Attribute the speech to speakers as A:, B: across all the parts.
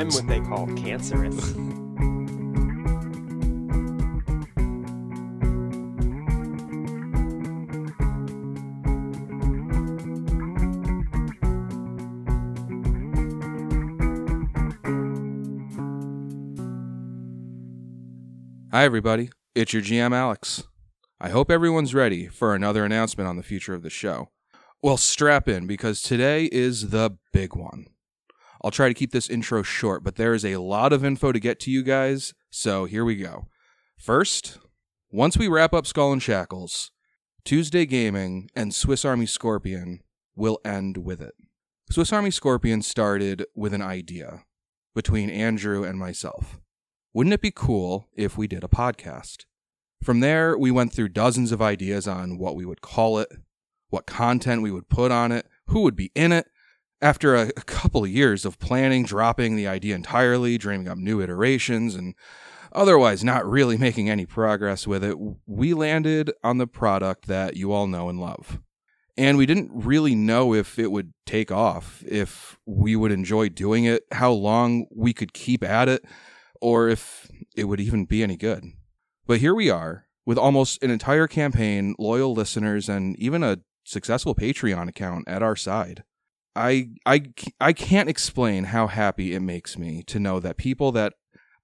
A: I'm what they call cancerous.
B: Hi, everybody. It's your GM, Alex. I hope everyone's ready for another announcement on the future of the show. Well, strap in because today is the big one. I'll try to keep this intro short, but there is a lot of info to get to you guys, so here we go. First, once we wrap up Skull and Shackles, Tuesday Gaming and Swiss Army Scorpion will end with it. Swiss Army Scorpion started with an idea between Andrew and myself. Wouldn't it be cool if we did a podcast? From there, we went through dozens of ideas on what we would call it, what content we would put on it, who would be in it. After a, couple of years of planning, dropping the idea entirely, dreaming up new iterations, and otherwise not really making any progress with it, we landed on the product that you all know and love. And we didn't really know if it would take off, if we would enjoy doing it, how long we could keep at it or if it would even be any good. But here we are, with almost an entire campaign, loyal listeners, and even a successful Patreon account at our side. I, I, I can't explain how happy it makes me to know that people that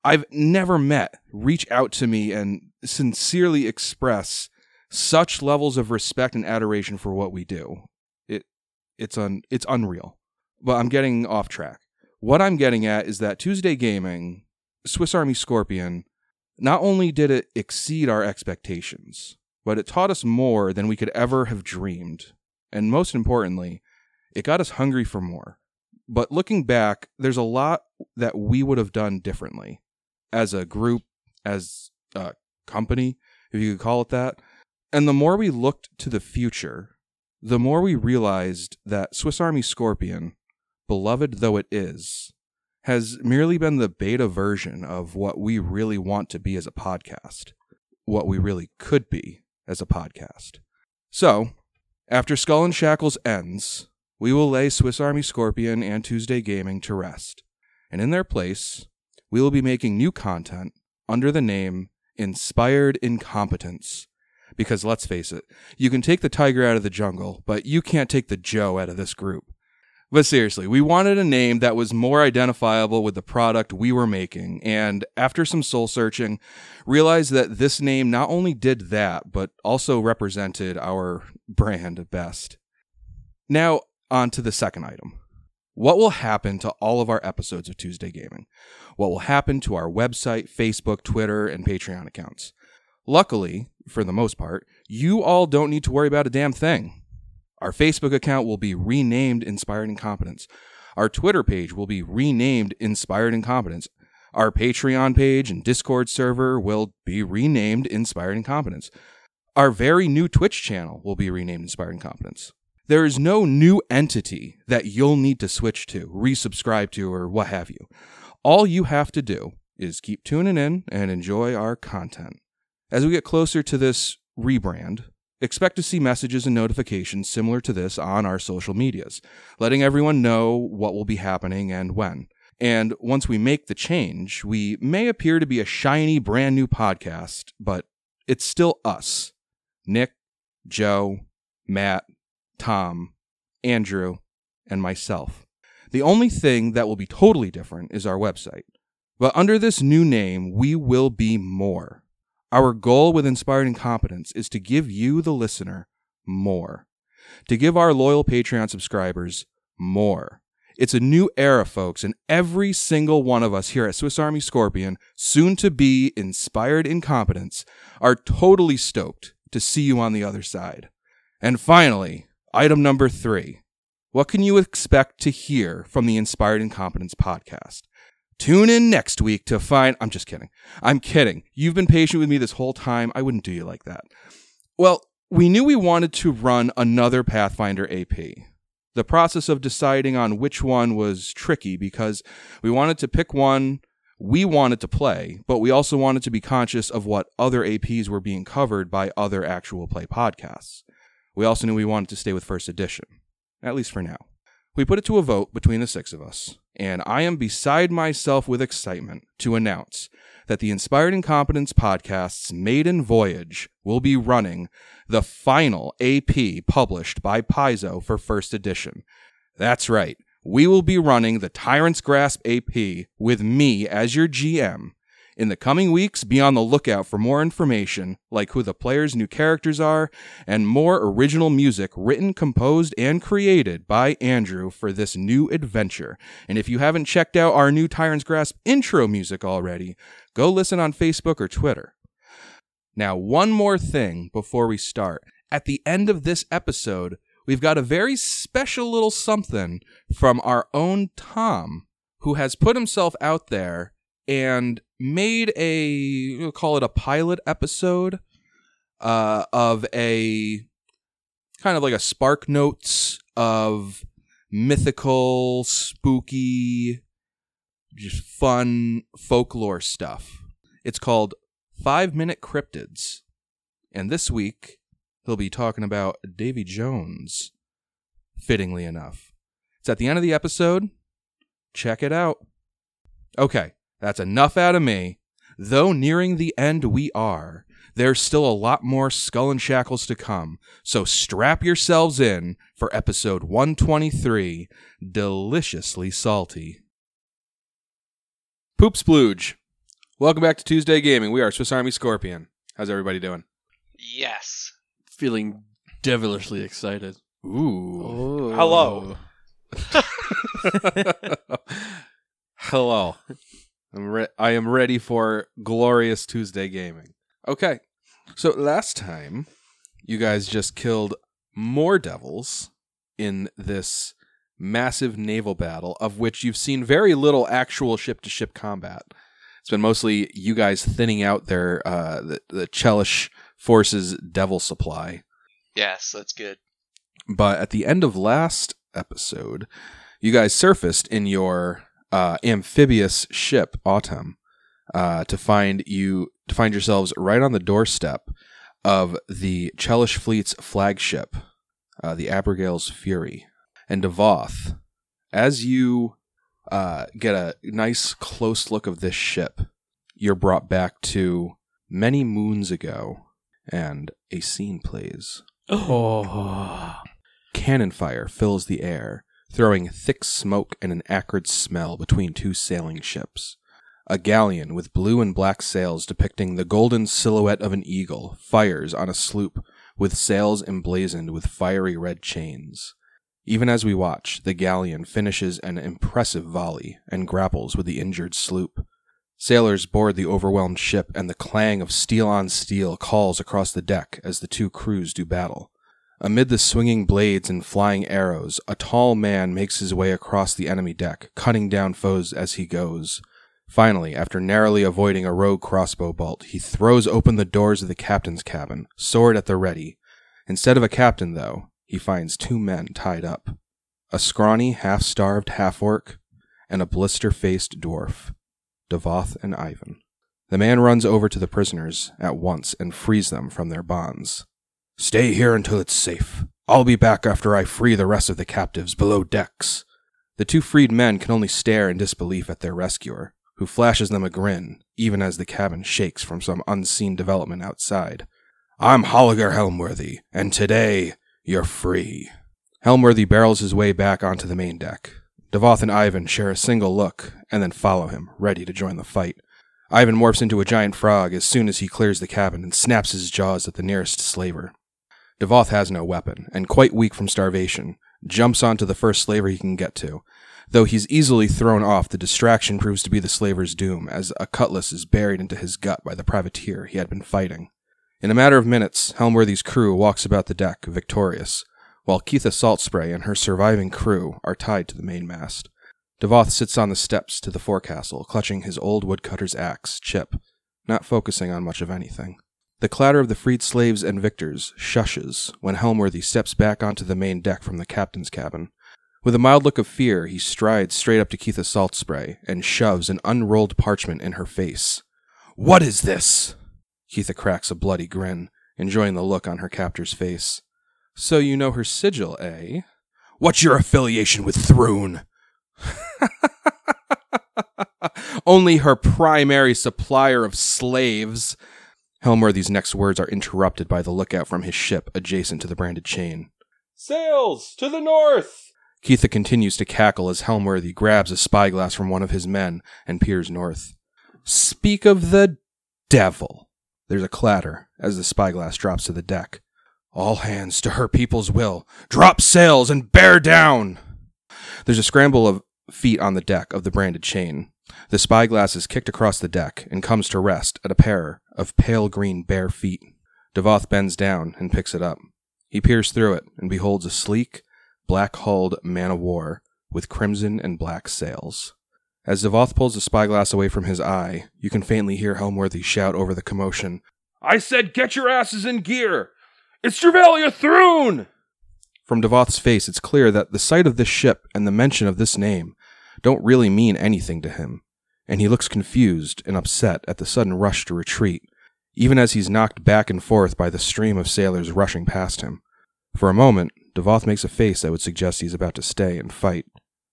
B: I've never met reach out to me and sincerely express such levels of respect and adoration for what we do. It it's un it's unreal. But I'm getting off track. What I'm getting at is that Tuesday Gaming Swiss Army Scorpion, not only did it exceed our expectations, but it taught us more than we could ever have dreamed. And most importantly, it got us hungry for more. But looking back, there's a lot that we would have done differently as a group, as a company, if you could call it that. And the more we looked to the future, the more we realized that Swiss Army Scorpion, beloved though it is, has merely been the beta version of what we really want to be as a podcast, what we really could be as a podcast. So, after Skull and Shackles ends, we will lay Swiss Army Scorpion and Tuesday Gaming to rest, and in their place, we will be making new content under the name Inspired Incompetence. Because let's face it, you can take the tiger out of the jungle, but you can't take the Joe out of this group. But seriously, we wanted a name that was more identifiable with the product we were making. And after some soul searching, realized that this name not only did that, but also represented our brand best. Now, on to the second item. What will happen to all of our episodes of Tuesday Gaming? What will happen to our website, Facebook, Twitter, and Patreon accounts? Luckily, for the most part, you all don't need to worry about a damn thing. Our Facebook account will be renamed Inspired Incompetence. Our Twitter page will be renamed Inspired Incompetence. Our Patreon page and Discord server will be renamed Inspired Incompetence. Our very new Twitch channel will be renamed Inspired Incompetence. There is no new entity that you'll need to switch to, resubscribe to, or what have you. All you have to do is keep tuning in and enjoy our content. As we get closer to this rebrand, Expect to see messages and notifications similar to this on our social medias, letting everyone know what will be happening and when. And once we make the change, we may appear to be a shiny, brand new podcast, but it's still us Nick, Joe, Matt, Tom, Andrew, and myself. The only thing that will be totally different is our website. But under this new name, we will be more. Our goal with Inspired Incompetence is to give you, the listener, more. To give our loyal Patreon subscribers more. It's a new era, folks, and every single one of us here at Swiss Army Scorpion, soon to be Inspired Incompetence, are totally stoked to see you on the other side. And finally, item number three. What can you expect to hear from the Inspired Incompetence podcast? Tune in next week to find. I'm just kidding. I'm kidding. You've been patient with me this whole time. I wouldn't do you like that. Well, we knew we wanted to run another Pathfinder AP. The process of deciding on which one was tricky because we wanted to pick one we wanted to play, but we also wanted to be conscious of what other APs were being covered by other actual play podcasts. We also knew we wanted to stay with first edition, at least for now. We put it to a vote between the six of us, and I am beside myself with excitement to announce that the Inspired Incompetence podcast's maiden voyage will be running the final AP published by Paizo for first edition. That's right. We will be running the Tyrant's Grasp AP with me as your GM. In the coming weeks, be on the lookout for more information, like who the players' new characters are, and more original music written, composed, and created by Andrew for this new adventure. And if you haven't checked out our new Tyrant's Grasp intro music already, go listen on Facebook or Twitter. Now, one more thing before we start. At the end of this episode, we've got a very special little something from our own Tom, who has put himself out there and made a we'll call it a pilot episode uh, of a kind of like a spark notes of mythical, spooky, just fun folklore stuff. It's called Five Minute Cryptids. And this week, he'll be talking about Davy Jones, fittingly enough. It's at the end of the episode. Check it out. Okay, that's enough out of me. Though nearing the end we are, there's still a lot more Skull and Shackles to come, so strap yourselves in for episode 123 Deliciously Salty. Poop Splooge. Welcome back to Tuesday Gaming. We are Swiss Army Scorpion. How's everybody doing?
A: Yes.
C: Feeling devilishly excited.
B: Ooh.
A: Hello.
B: Hello. I'm re- I am ready for glorious Tuesday gaming. Okay. So last time you guys just killed more devils in this massive naval battle of which you've seen very little actual ship to ship combat. It's been mostly you guys thinning out their uh the, the Chelish forces devil supply.
A: Yes, that's good.
B: But at the end of last episode, you guys surfaced in your uh, amphibious ship Autumn uh, to find you to find yourselves right on the doorstep of the Chelish fleet's flagship, uh, the Abigail's Fury, and Devoth. As you uh, get a nice close look of this ship, you're brought back to many moons ago, and a scene plays.
C: Oh.
B: Cannon fire fills the air, throwing thick smoke and an acrid smell between two sailing ships. A galleon with blue and black sails depicting the golden silhouette of an eagle fires on a sloop with sails emblazoned with fiery red chains. Even as we watch, the galleon finishes an impressive volley and grapples with the injured sloop. Sailors board the overwhelmed ship, and the clang of steel on steel calls across the deck as the two crews do battle. Amid the swinging blades and flying arrows, a tall man makes his way across the enemy deck, cutting down foes as he goes. Finally, after narrowly avoiding a rogue crossbow bolt, he throws open the doors of the captain's cabin, sword at the ready. Instead of a captain, though, he finds two men tied up a scrawny, half starved half orc, and a blister faced dwarf, Devoth and Ivan. The man runs over to the prisoners at once and frees them from their bonds. Stay here until it's safe. I'll be back after I free the rest of the captives below decks. The two freed men can only stare in disbelief at their rescuer, who flashes them a grin, even as the cabin shakes from some unseen development outside. I'm Holliger Helmworthy, and today you're free. Helmworthy barrels his way back onto the main deck. Devoth and Ivan share a single look, and then follow him, ready to join the fight. Ivan morphs into a giant frog as soon as he clears the cabin and snaps his jaws at the nearest slaver. Devoth has no weapon, and quite weak from starvation, jumps onto the first slaver he can get to. Though he's easily thrown off, the distraction proves to be the slaver's doom, as a cutlass is buried into his gut by the privateer he had been fighting. In a matter of minutes, Helmworthy's crew walks about the deck, victorious, while Keitha Saltspray and her surviving crew are tied to the mainmast. Devoth sits on the steps to the forecastle, clutching his old woodcutter's axe, Chip, not focusing on much of anything. The clatter of the freed slaves and victors shushes when Helmworthy steps back onto the main deck from the captain's cabin. With a mild look of fear, he strides straight up to Keitha Saltspray and shoves an unrolled parchment in her face. What is this? Keitha cracks a bloody grin, enjoying the look on her captor's face. So you know her sigil, eh? What's your affiliation with Thrune? Only her primary supplier of slaves. Helmworthy's next words are interrupted by the lookout from his ship adjacent to the branded chain. Sails to the north! Keitha continues to cackle as Helmworthy grabs a spyglass from one of his men and peers north. Speak of the devil. There's a clatter as the spyglass drops to the deck. All hands to her people's will. Drop sails and bear down! There's a scramble of feet on the deck of the branded chain. The spyglass is kicked across the deck and comes to rest at a pair of pale green bare feet. Devoth bends down and picks it up. He peers through it and beholds a sleek, black hulled man of war with crimson and black sails. As Devoth pulls the spyglass away from his eye, you can faintly hear Helmworthy shout over the commotion I said, get your asses in gear! It's Trevalia Thrune! From Devoth's face, it's clear that the sight of this ship and the mention of this name don't really mean anything to him, and he looks confused and upset at the sudden rush to retreat, even as he's knocked back and forth by the stream of sailors rushing past him. For a moment, Devoth makes a face that would suggest he's about to stay and fight,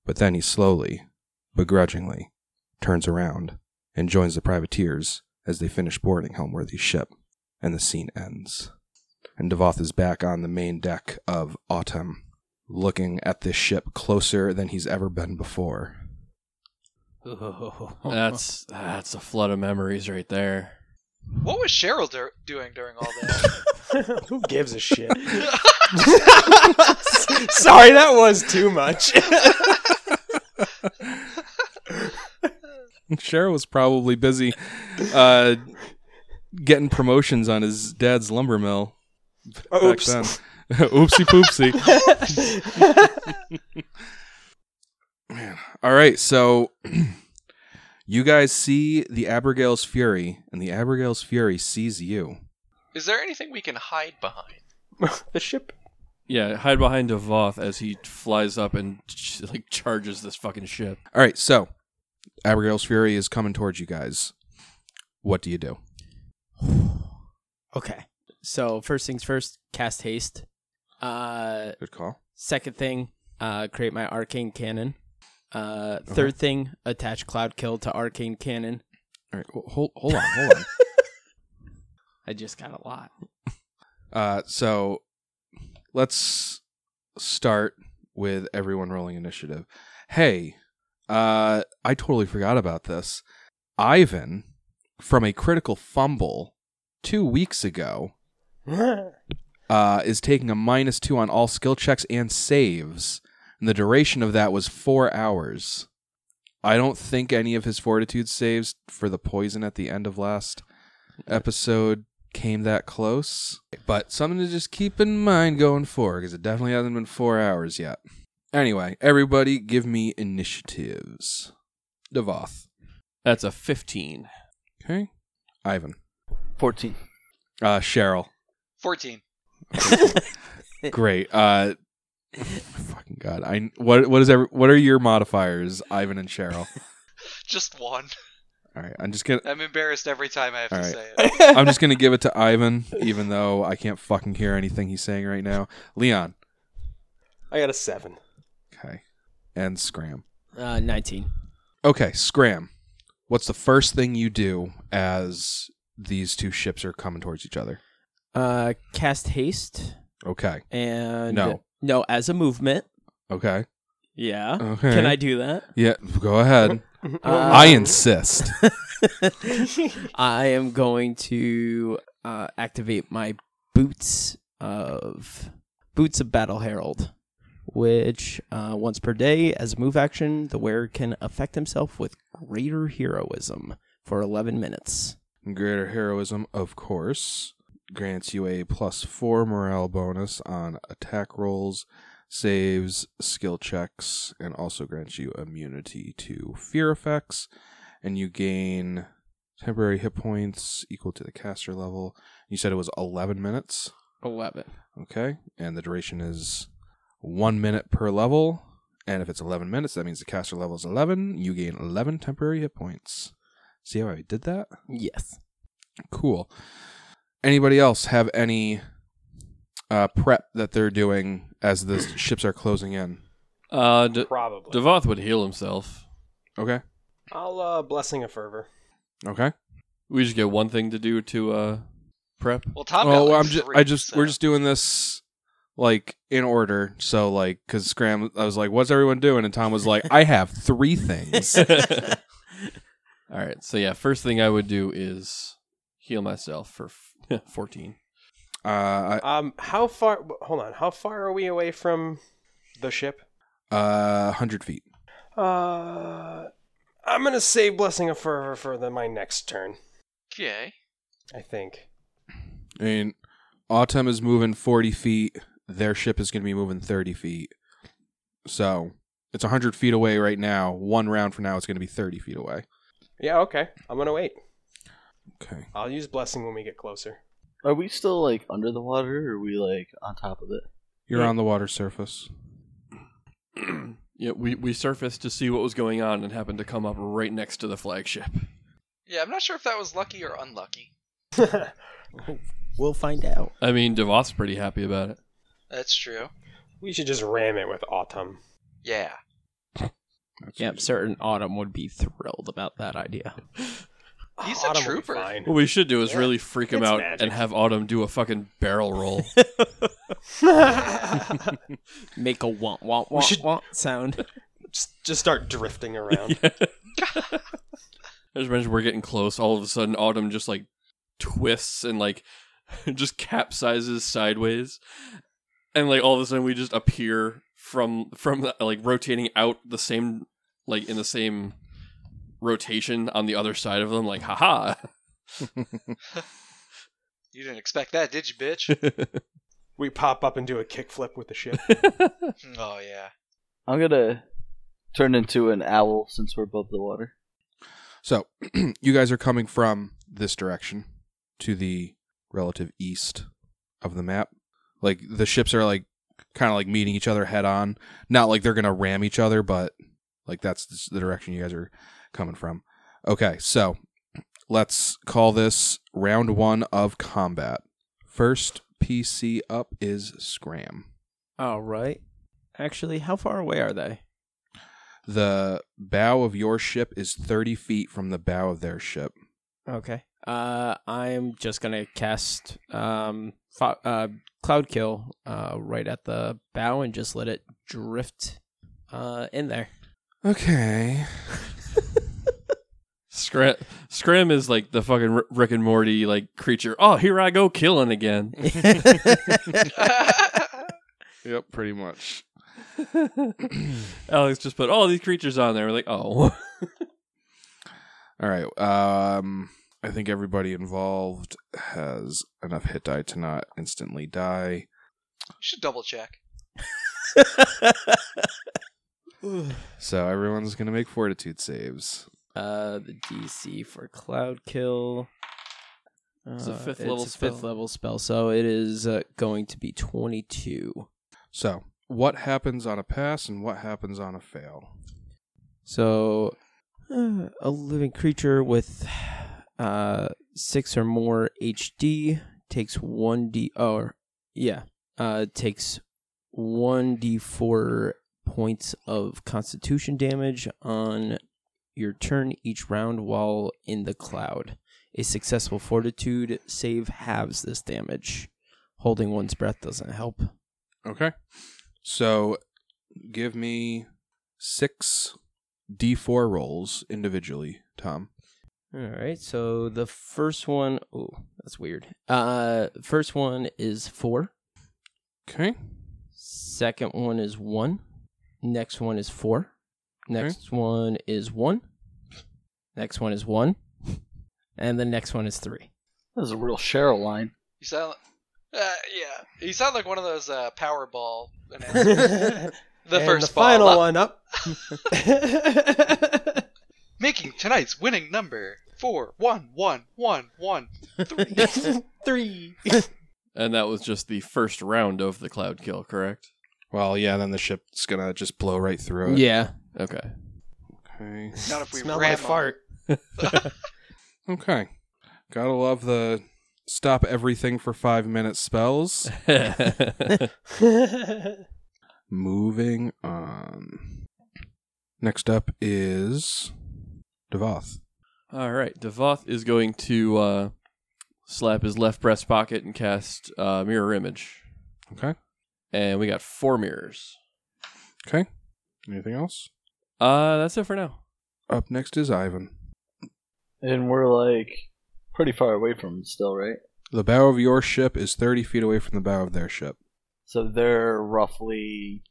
B: but then he slowly, begrudgingly, turns around and joins the privateers as they finish boarding Helmworthy's ship, and the scene ends. And Devoth is back on the main deck of Autumn, looking at this ship closer than he's ever been before.
C: That's that's a flood of memories right there.
A: What was Cheryl do- doing during all that?
D: Who gives a shit? Sorry, that was too much.
B: Cheryl was probably busy uh, getting promotions on his dad's lumber mill back
D: Oops.
B: Then. Oopsie poopsie. Man. All right, so you guys see the Abigail's Fury, and the Abigail's Fury sees you.
A: Is there anything we can hide behind?
D: the ship.
C: Yeah, hide behind Devoth as he flies up and ch- like charges this fucking ship.
B: All right, so Abigail's Fury is coming towards you guys. What do you do?
E: Okay. So first things first, cast haste. Uh,
B: Good call.
E: second thing, uh, create my arcane cannon. Uh, third thing, attach cloud kill to arcane cannon.
B: All right, well, hold hold on, hold on.
E: I just got a lot.
B: Uh, so let's start with everyone rolling initiative. Hey, uh, I totally forgot about this. Ivan, from a critical fumble two weeks ago, uh, is taking a minus two on all skill checks and saves, and the duration of that was four hours. I don't think any of his fortitude saves for the poison at the end of last episode came that close. But something to just keep in mind going forward, because it definitely hasn't been four hours yet. Anyway, everybody give me initiatives. Devoth.
C: That's a 15.
B: Okay. Ivan.
C: 14.
B: Uh, Cheryl.
A: 14.
B: Great. Uh, fucking God. I what what is every, what are your modifiers, Ivan and Cheryl?
A: Just one.
B: All right. I'm just gonna
A: I'm embarrassed every time I have
B: All
A: to
B: right.
A: say it.
B: I'm just gonna give it to Ivan, even though I can't fucking hear anything he's saying right now. Leon.
D: I got a seven.
B: Okay. And Scram.
E: Uh, nineteen.
B: Okay, Scram. What's the first thing you do as these two ships are coming towards each other?
E: Uh, cast haste
B: Okay.
E: and
B: No.
E: no as a movement.
B: Okay.
E: Yeah.
B: Okay.
E: Can I do that?
B: Yeah, go ahead.
E: Uh,
B: I insist.
E: I am going to uh, activate my boots of boots of battle herald, which uh, once per day as a move action, the wearer can affect himself with greater heroism for eleven minutes.
B: Greater heroism, of course, grants you a plus four morale bonus on attack rolls, saves, skill checks, and also grants you immunity to fear effects. And you gain temporary hit points equal to the caster level. You said it was 11 minutes.
E: Eleven.
B: Okay. And the duration is one minute per level. And if it's 11 minutes, that means the caster level is 11. You gain 11 temporary hit points. See how I did that?
E: Yes.
B: Cool. Anybody else have any uh, prep that they're doing as the ships are closing in?
C: Uh, D-
D: Probably.
C: Devoth would heal himself.
B: Okay.
D: I'll uh, blessing of fervor.
B: Okay.
C: We just get one thing to do to uh prep.
A: Well, Tom.
B: well,
A: got like
B: I'm just,
A: three,
B: I just, we're just doing this like in order. So like, cause Scram, I was like, "What's everyone doing?" And Tom was like, "I have three things."
C: All right. So yeah, first thing I would do is heal myself for f- 14.
B: Uh, I,
D: Um, how far? Hold on. How far are we away from the ship?
B: uh, hundred feet.
D: Uh, I'm gonna save blessing of fervor for the, my next turn.
A: Okay.
D: I think.
B: I mean, Autumn is moving forty feet. Their ship is going to be moving thirty feet. So it's hundred feet away right now. One round from now, it's going to be thirty feet away.
D: Yeah. Okay. I'm gonna wait.
B: Okay.
D: I'll use blessing when we get closer.
F: Are we still like under the water, or are we like on top of it?
B: You're
D: Yeah.
B: on the water surface.
C: yeah, we we surfaced to see what was going on and happened to come up right next to the flagship.
A: Yeah, I'm not sure if that was lucky or unlucky.
E: We'll find out.
C: I mean, Devoth's pretty happy about it.
A: That's true.
D: we should just ram it with autumn.
A: Yeah.
B: That's
E: Yep, certain Autumn would be thrilled about that idea.
A: He's oh, a
D: Autumn will
A: trooper.
C: What we should do is
D: Yeah.
C: really freak him
D: It's
C: out
D: magic.
C: and have Autumn do a fucking barrel roll.
E: Make a want want
D: We
E: want
D: should-
E: want sound.
D: just, just start drifting around.
C: I just imagine we're getting close. All of a sudden, Autumn just like twists and like just capsizes sideways, and like all of a sudden we just appear from from like rotating out the same like in the same rotation on the other side of them. Like, haha!
A: You didn't expect that, did you, bitch?
D: We pop up and do a kickflip with the ship.
A: oh yeah.
F: I'm gonna turn into an owl since we're above the water.
B: So, you guys are coming from this direction to the relative east of the map. Like the ships are like kind of like meeting each other head on. Not like they're going to ram each other, but like that's the direction you guys are coming from. Okay, so let's call this round 1 of combat. First PC up is Scram.
E: All right. Actually, how far away are they?
B: The bow of your ship is 30 feet from the bow of their ship.
E: Okay. Uh, I'm just gonna cast um fo- uh cloud kill uh right at the bow and just let it drift uh in there.
B: Okay.
C: Scram, Scram is like the fucking Rick and Morty like creature. Oh, here I go killing again.
B: Yep, pretty much.
C: Alex just put all these creatures on there. We're like, oh,
B: All right. Um, I think everybody involved has enough hit die to not instantly die.
A: You should double check.
B: So everyone's gonna make fortitude saves.
E: Uh, the DC for Cloud Kill.
C: It's a
E: Uh,
C: fifth level
E: a fifth
C: spell.
E: level spell, so it is uh, going to be twenty-two.
B: So what happens on a pass and what happens on a fail?
E: So, uh, a living creature with uh six or more HD takes one D. Or yeah, uh, takes one D four points of Constitution damage on your turn each round while in the cloud. A successful Fortitude save halves this damage. Holding one's breath doesn't help.
B: Okay. So give me six D4 rolls individually, Tom.
E: All right, so the first one, oh, that's weird. Uh, first one is four.
B: Okay.
E: Second one is one. Next one is four. Next one is one. Next one is one. And the next one is three.
F: That was a real Cheryl line.
A: You sound. Uh, yeah, you sound like one of those uh, Powerball announcers.
D: the
A: The first
D: the final
A: up.
D: one up.
A: making tonight's winning number four one one one one three.
D: Three.
C: and that was just the first round of the cloud kill, correct?
B: Well, yeah, then the ship's gonna just blow right through it.
E: Yeah.
C: Okay.
B: Okay.
A: Not if we
D: Smell
A: ram
D: my
A: 'em.
D: fart.
B: Okay. Gotta love the stop everything for five minute spells. moving on. Next up is Devoth.
C: All right, Devoth is going to uh, slap his left breast pocket and cast uh, mirror image,
B: Okay.
C: and we got four mirrors.
B: Okay. Anything else?
C: Uh, that's it for now.
B: Up next is Ivan.
F: And we're like pretty far away from him still, right?
B: The bow of your ship is 30 feet away from the bow of their ship.
F: So they're roughly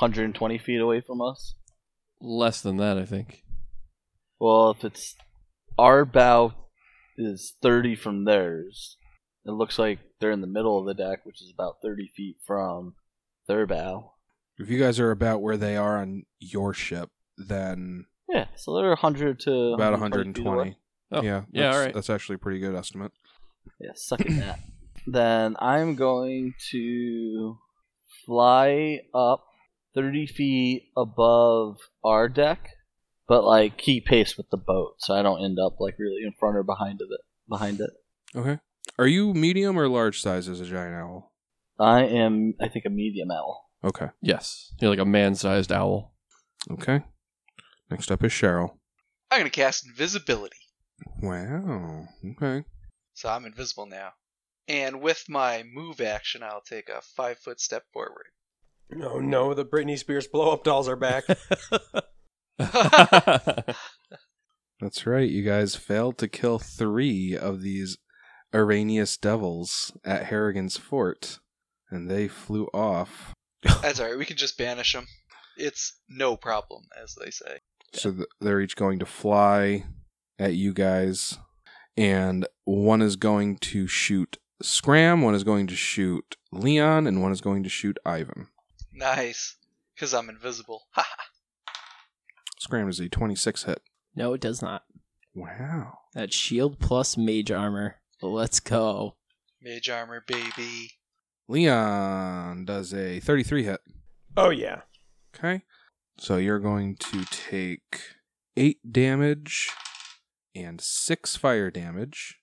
F: 120 feet away from us.
C: Less than that, I think.
F: Well, if it's our bow is 30 from theirs, it looks like they're in the middle of the deck, which is about 30 feet from their bow.
B: If you guys are about where they are on your ship, then
F: Yeah, so they're 100 to
B: about
F: 120 feet away.
B: 120.
C: Oh,
B: yeah,
C: yeah,
B: that's,
C: all right.
B: That's actually a pretty good estimate.
F: Yeah, suck at that. then I'm going to fly up 30 feet above our deck, but like keep pace with the boat, so I don't end up like really in front or behind of it. Behind it,
B: Okay. Are you medium or large size as a giant owl?
F: I am. I think a medium owl.
B: Okay.
C: Yes, you're like a man-sized owl.
B: Okay. Next up is Cheryl.
A: I'm gonna cast invisibility,
B: Wow. Okay.
A: so I'm invisible now. And with my move action, I'll take a five foot step forward.
D: No, no, the Britney Spears blow up dolls are back.
B: That's right. You guys failed to kill three of these Erinyes devils at Harrigan's fort, and they flew off.
A: That's alright. We can just banish them. It's no problem, as they say.
B: So th- they're each going to fly at you guys, and one is going to shoot Scram, one is going to shoot Leon, and one is going to shoot Ivan.
A: Nice, because I'm invisible. Ha
B: Scram is a 26 hit.
E: No, it does not.
B: Wow.
E: That shield plus mage armor. Let's go.
A: Mage armor, baby.
B: Leon does a 33 hit.
D: oh yeah.
B: Okay. So you're going to take eight damage and six fire damage.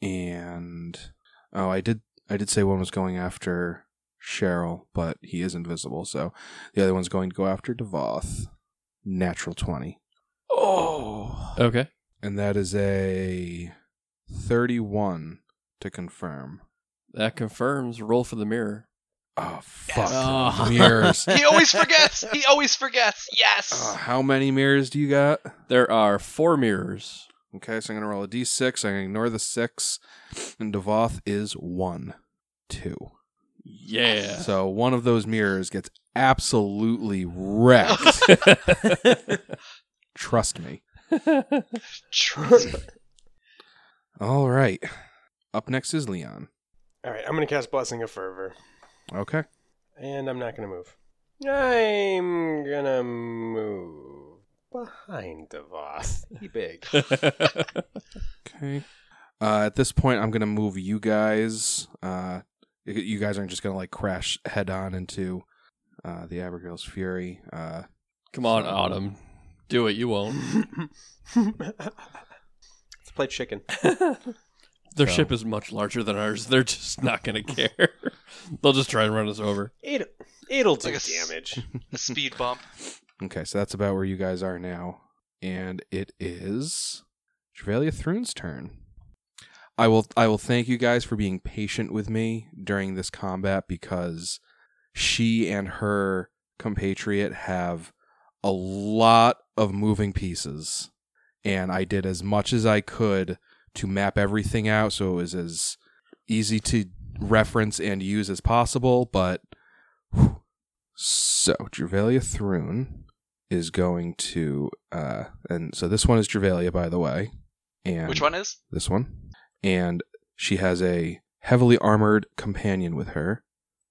B: And oh, I did I did say one was going after Cheryl, but he is invisible, so the other one's going to go after Devoth. Natural twenty.
D: Oh.
C: okay.
B: And that is a thirty-one to confirm.
C: That confirms. Roll for the mirror.
B: Oh fuck.
E: Oh.
B: Mirrors.
A: He always forgets. He always forgets. Yes.
B: Uh, how many mirrors do you got?
C: There are four mirrors.
B: Okay, so I'm gonna roll a d6. I'm gonna ignore the six, and Devoth is one, two.
C: Yeah.
B: So one of those mirrors gets absolutely wrecked. Trust me.
A: Trust me.
B: All right. Up next is Leon.
D: All right, I'm gonna cast Blessing of Fervor,
B: Okay.
D: and I'm not gonna move. I'm gonna move behind Devoth. He big.
B: Okay. Uh, at this point, I'm gonna move you guys. Uh, you guys aren't just gonna like crash head on into uh, the Abigail's Fury. Uh,
C: Come on,
B: So-
C: Autumn. Do it. You won't.
D: Let's play chicken.
C: Their
B: So-
C: ship is much larger than ours. They're just not going to care. They'll just try and run us over.
D: It it'll do
A: Like a s-
D: damage.
A: A speed bump.
B: okay, so that's about where you guys are now, and it is Trevelia Thrune's turn. I will I will thank you guys for being patient with me during this combat because she and her compatriot have a lot of moving pieces and I did as much as I could to map everything out so it was as easy to reference and use as possible but whew. so Dravalia Thrune is going to uh and so this one is Dravalia by the way and
A: Which one is?
B: this one. And she has a heavily armored companion with her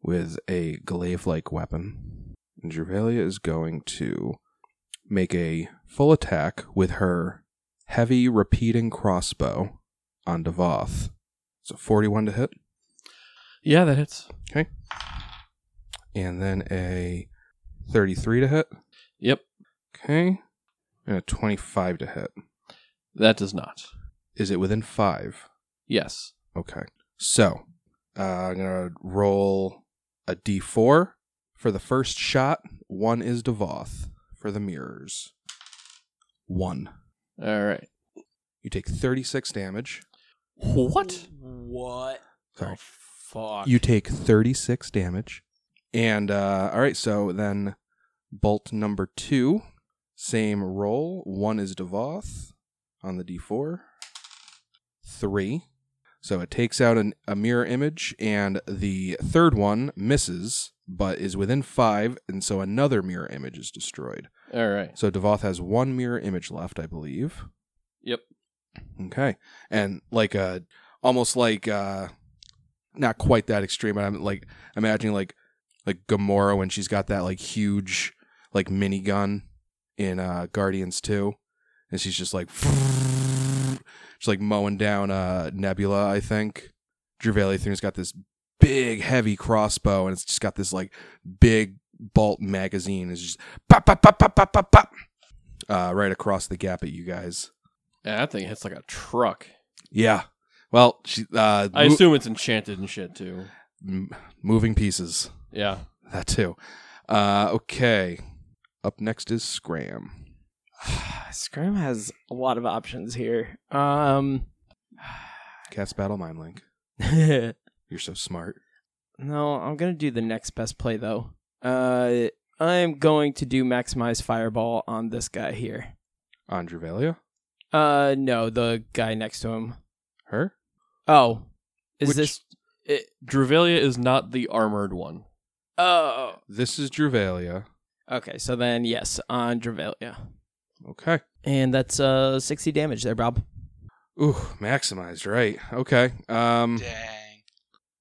B: with a glaive like weapon. And Dravalia is going to make a full attack with her heavy repeating crossbow on Devoth. It's a 41 to hit.
C: Yeah, that hits. Okay.
B: And then a 33 to hit.
C: Yep.
B: Okay. And a 25 to hit.
C: That does not.
B: Is it within five?
C: Yes.
B: Okay. So, uh, I'm going to roll a d4 For the first shot, one is Devoth. For the mirrors, one.
C: All right.
B: You take 36 damage.
C: What?
E: What?
B: Sorry.
E: The fuck.
B: You take 36 damage. And, uh, all right, so then bolt number two, same roll. One is Devoth on the d4. Three. So it takes out an, a mirror image, and the third one misses, but is within five, and so another mirror image is destroyed.
C: All right.
B: So Devoth has one mirror image left, I believe.
C: Yep.
B: Okay. And like uh almost like uh not quite that extreme, but I'm like imagining like like Gamora when she's got that like huge like minigun in uh Guardians 2 and she's just like she's like mowing down uh Nebula, I think. Dravalia thing's got this big heavy crossbow and it's just got this like big bolt magazine. It's just pop pop pop pop pop pop pop uh right across the gap at you guys.
C: Yeah, that thing hits like a truck.
B: Yeah. Well, she uh
C: I
B: mo-
C: assume it's enchanted and shit too.
B: m- moving pieces.
C: Yeah.
B: That too. Uh okay. Up next is Scram.
E: Scram has a lot of options here. Um,
B: Cast Battle Mind Link. You're so smart.
E: No, I'm gonna do the next best play though. Uh, I'm going to do maximize fireball on this guy here.
B: On Dravalia?
E: Uh, no, the guy next to him.
B: Her?
E: Oh, is
B: Which-
E: this? It,
C: Dravalia is not the armored one.
E: oh,
B: This is Dravalia.
E: okay. So then, yes, on Dravalia,
B: Okay.
E: and that's uh 60 damage there, Bob.
B: Ooh, maximized, right. Okay. Um
A: Dang.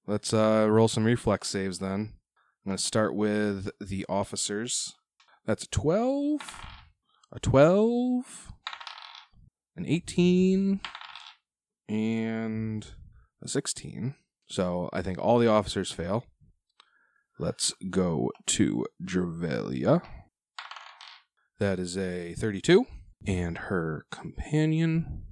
B: let's uh roll some reflex saves then. I'm gonna start with the officers. That's a twelve, a twelve, an eighteen, and a sixteen. So I think all the officers fail. Let's go to Dravalia. That is a 32. And her companion,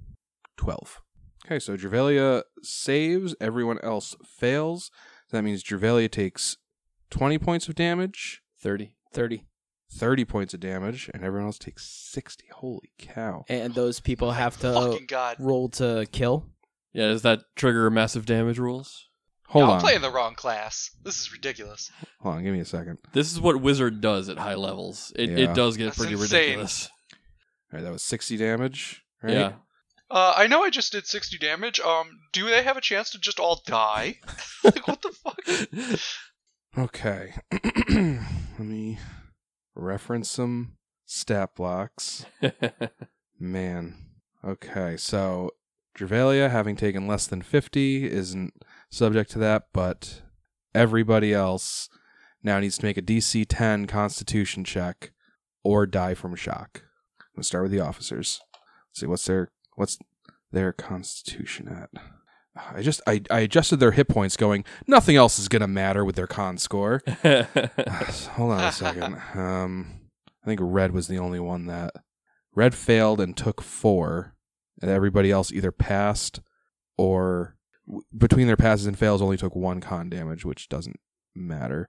B: 12. Okay, so Dravalia saves, everyone else fails. That means Dravalia takes 20 points of damage,
C: 30.
E: 30,
B: 30 points of damage, and everyone else takes 60. Holy cow.
E: and those people have to
A: Fucking god.
E: roll to kill.
C: Yeah, does that trigger massive damage rules?
B: Hold
A: No,
B: on.
A: I'm playing the wrong class. This is ridiculous.
B: Hold on, give me a second.
C: This is what Wizard does at high levels. It,
B: Yeah.
C: it does get
A: That's
C: pretty
A: insane.
C: ridiculous.
B: All right, that was 60 damage. Right?
C: Yeah.
A: Uh, I know I just did 60 damage. Um, do they have a chance to just all die? like, what the fuck?
B: Okay. Let me reference some stat blocks. Man. Okay, so Dravalia, having taken less than 50, isn't subject to that, but everybody else now needs to make a DC 10 constitution check or die from shock. I'm going to start with the officers. Let's see, what's their what's their constitution at? I just I, I adjusted their hit points going, nothing else is gonna matter with their con score. Hold on a second. Um, I think red was the only one that red failed and took four, and everybody else either passed or w- between their passes and fails only took one con damage, which doesn't matter.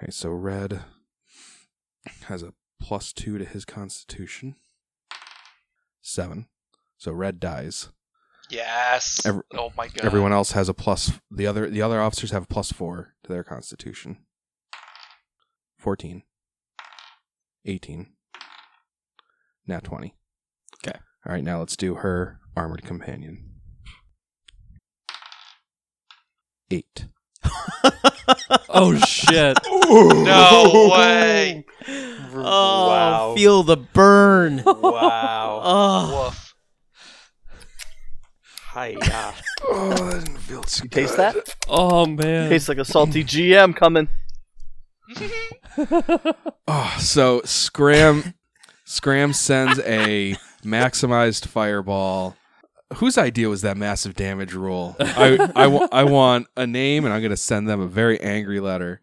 B: Okay, so red has a plus two to his constitution. Seven. So red dies.
A: Yes.
B: Every-
A: oh my god.
B: Everyone else has a plus. The other the other officers have a plus four to their constitution. 14. 18. Now 20.
E: Okay.
B: All right, now let's do her armored companion. Eight.
C: oh shit!
A: No way.
E: Oh,
D: Wow.
E: feel the burn.
D: Wow.
E: oh,
A: Woof.
D: Hiya.
B: Oh, that didn't feel too
F: You taste that?
C: Oh man!
F: Tastes like a salty GM coming.
B: Oh, so Scram Scram sends a maximized fireball. Whose idea was that massive damage rule? I I, wa- I want a name, and I'm going to send them a very angry letter.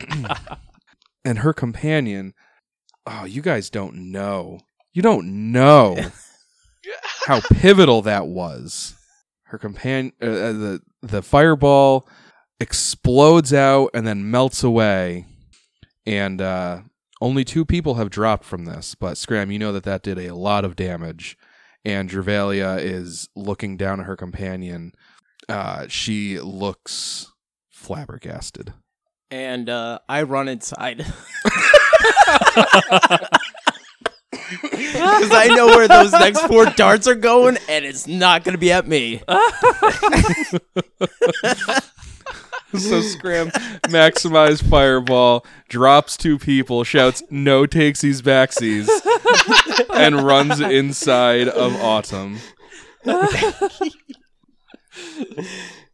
B: and her companion. Oh, you guys don't know. You don't know how pivotal that was. Her companion, uh, uh, the the fireball explodes out and then melts away, and uh, only two people have dropped from this. But Scram, you know that that did a lot of damage, and Dravalia is looking down at her companion. Uh, she looks flabbergasted.
E: And uh, I run inside. Because I know where those next four darts are going, and it's not going to be at me.
B: so Scram maximize fireball, drops two people, shouts no takesies backsies, and runs inside of Autumn.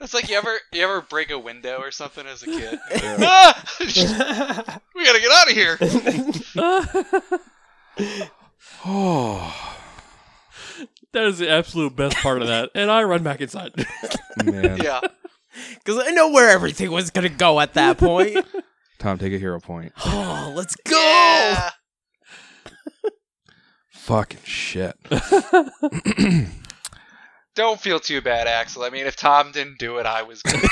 A: It's like you ever you ever break a window or something as a kid. Ah! we gotta get out of here.
B: Oh
C: That is the absolute best part of that. And I run back inside.
B: man.
A: Yeah.
E: Because I know where everything was going to go at that point.
B: Tom, take a hero point.
E: oh, let's go.
A: Yeah.
B: Fucking shit.
A: Don't feel too bad, Axel. I mean, if Tom didn't do it, I was going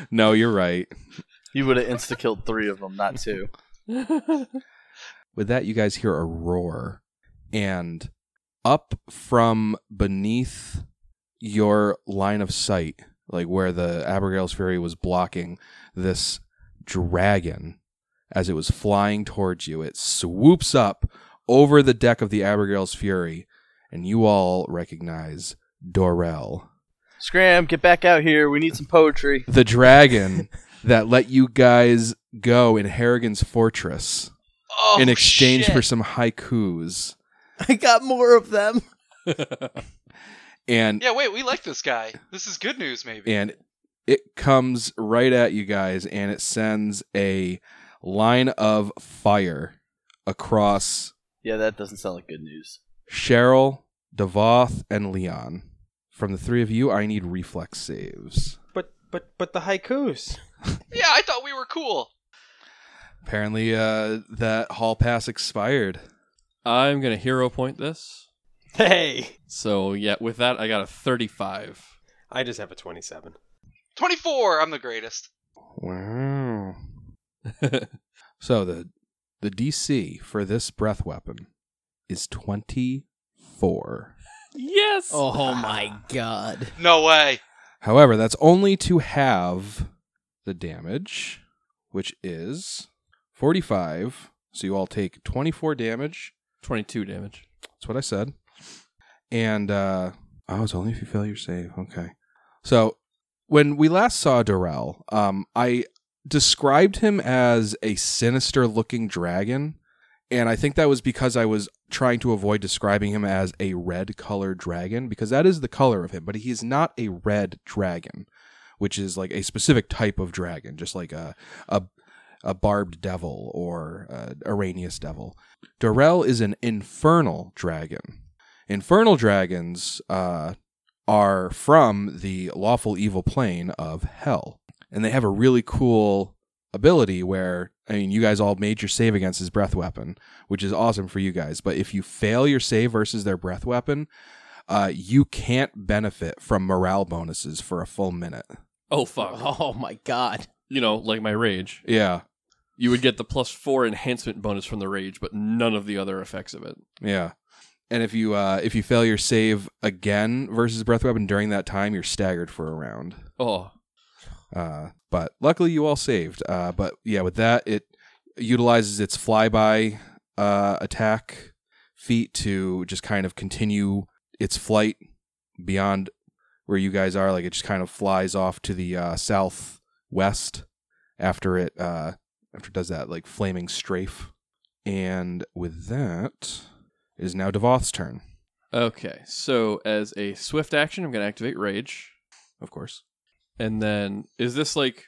B: no, you're right.
F: You would have insta killed three of them, not two.
B: With that, you guys hear a roar, and up from beneath your line of sight, like where the Abigail's Fury was blocking, this dragon, as it was flying towards you, it swoops up over the deck of the Abigail's Fury, and you all recognize Dorel,
F: Scram, get back out here. We need some poetry.
B: the dragon that let you guys go in Harrigan's fortress
A: oh,
B: in exchange
A: shit.
B: for some haikus.
E: I got more of them.
B: And
A: Yeah, wait, we like this guy. This is good news, maybe.
B: and it comes right at you guys and it sends a line of fire across
F: Yeah, that doesn't sound like good news.
B: Cheryl, Devoth, and Leon. From the three of you, I need reflex saves.
D: But but but the haikus.
A: Yeah, I thought we were cool.
B: Apparently, uh, that hall pass expired.
C: I'm going to hero point this.
D: Hey,
C: So, yeah, with that, I got a 35.
D: I just have a twenty-seven.
A: 24, I'm the greatest.
B: Wow. So the the DC for this breath weapon is twenty four.
C: yes!
E: Oh my god.
A: No way.
B: However, that's only to have the damage, which is 45. So you all take 24 damage.
C: 22 damage.
B: That's what I said. And, uh, oh, it's only if you fail your save. Okay. So when we last saw Dorel, um, I described him as a sinister looking dragon. And I think that was because I was trying to avoid describing him as a red colored dragon, because that is the color of him, but he is not a red dragon, which is like a specific type of dragon, just like a a, a barbed devil or uh, Erinyes devil. Dorel is an infernal dragon. Infernal dragons uh, are from the lawful evil plane of hell, and they have a really cool ability where I mean, you guys all made your save against his breath weapon, which is awesome for you guys. But if you fail your save versus their breath weapon, uh, you can't benefit from morale bonuses for a full minute.
C: Oh, fuck.
E: Oh my god.
C: You know, like my rage.
B: Yeah,
C: You would get the plus four enhancement bonus from the rage, but none of the other effects of it.
B: yeah. And if you uh, if you fail your save again versus breath weapon during that time, you're staggered for a round.
C: Oh,
B: Uh, but luckily, you all saved. Uh, but yeah, with that, it utilizes its flyby uh, attack feat to just kind of continue its flight beyond where you guys are. Like it just kind of flies off to the uh, southwest after it uh, after it does that like flaming strafe. And with that, it is now Devoth's turn,
C: okay. So as a swift action, I'm going to activate rage.
B: of course.
C: And then, is this like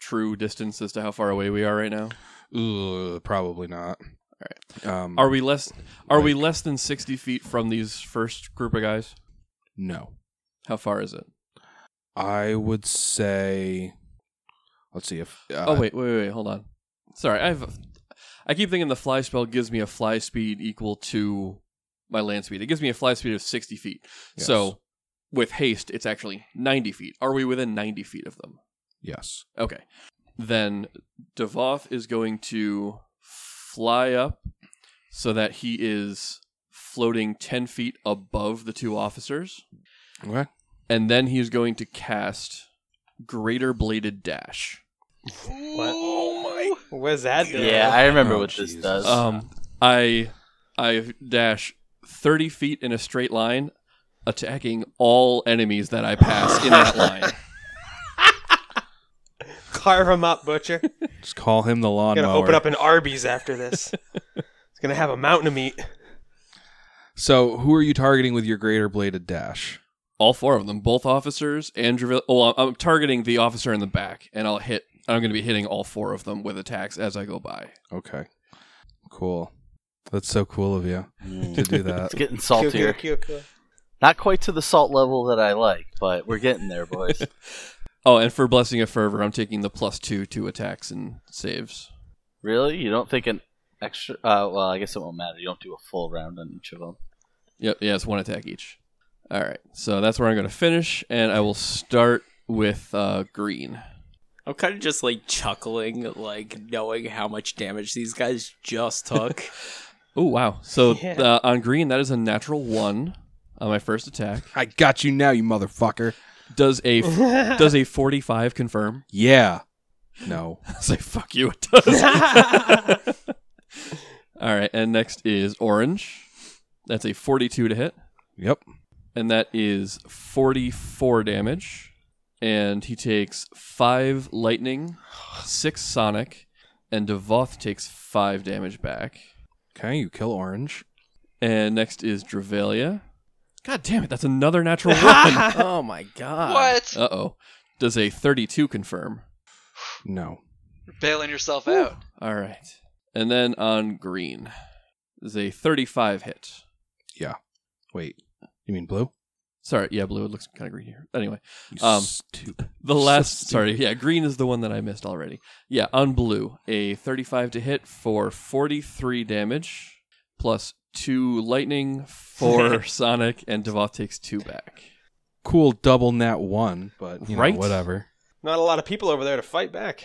C: true distance as to how far away we are right now?
B: Ugh, probably not.
C: All
B: right. Um,
C: Are we less? Are we less than sixty feet from these first group of guys?
B: No.
C: How far is it?
B: I would say. Let's see if. Uh,
C: oh wait, wait, wait, wait, hold on. Sorry, I've. I keep thinking the fly spell gives me a fly speed equal to my land speed. It gives me a fly speed of sixty feet.
B: Yes.
C: So with haste, it's actually ninety feet. Are we within ninety feet of them?
B: Yes.
C: Okay. Then Devoth is going to fly up so that he is floating 10 feet above the two officers.
B: Okay.
C: And then he's going to cast Greater Bladed Dash.
D: What? Oh my! What that do?
F: Yeah, I remember
B: Oh,
F: what this does.
C: Um, I I dash 30 feet in a straight line, attacking all enemies that I pass in that line.
D: Carve him up, butcher.
B: Just call him the lawnmower.
D: Gonna open up an Arby's after this. it's gonna have a mountain of meat.
B: So, who are you targeting with your greater bladed dash?
C: All four of them, both officers and Dravil- Oh, I'm- I'm targeting the officer in the back, and I'll hit. I'm going to be hitting all four of them with attacks as I go by.
B: Okay. Cool. That's so cool of you to do that.
F: It's getting
D: Cool,
F: saltier.
D: cool, cool, cool.
F: Not quite to the salt level that I like, but we're getting there, boys.
C: Oh, and for blessing of fervor, I'm taking the plus two to attacks and saves.
F: really? You don't think an extra? Uh, well, I guess it won't matter. You don't do a full round on each of them.
C: Yep, yeah, it's one attack each. All right, so that's where I'm going to finish, and I will start with uh, green.
E: I'm kind of just like chuckling, like knowing how much damage these guys just took.
C: Oh wow! So
D: Yeah.
C: uh, on green, that is a natural one on my first attack.
B: I got you now, you motherfucker.
C: Does a does a 45 confirm?
B: Yeah. No.
C: I Say fuck you. It does. All right, and next is orange. That's a 42 to hit,
B: Yep.
C: and that is 44 damage. And he takes five lightning, six sonic, and Devoth takes five damage back.
B: Okay, you kill orange.
C: And next is Dravalia. God damn it, that's another natural one.
E: oh my god!
A: What?
C: Uh oh. Does a 32 confirm?
B: No.
A: You're bailing yourself out.
C: All right. And then on green is a 35 hit. Yeah.
B: Wait. You mean blue?
C: Sorry, yeah, blue. It looks kind of green here. Anyway,
B: You
C: Um,
B: stupid.
C: the last.
B: stupid.
C: sorry, yeah, green is the one that I missed already. Yeah, on blue, a 35 to hit for 43 damage, plus two lightning, for sonic, and Devoth takes two back.
B: Cool double nat one, but you know,
C: Right?
B: whatever.
D: Not a lot of people over there to fight back.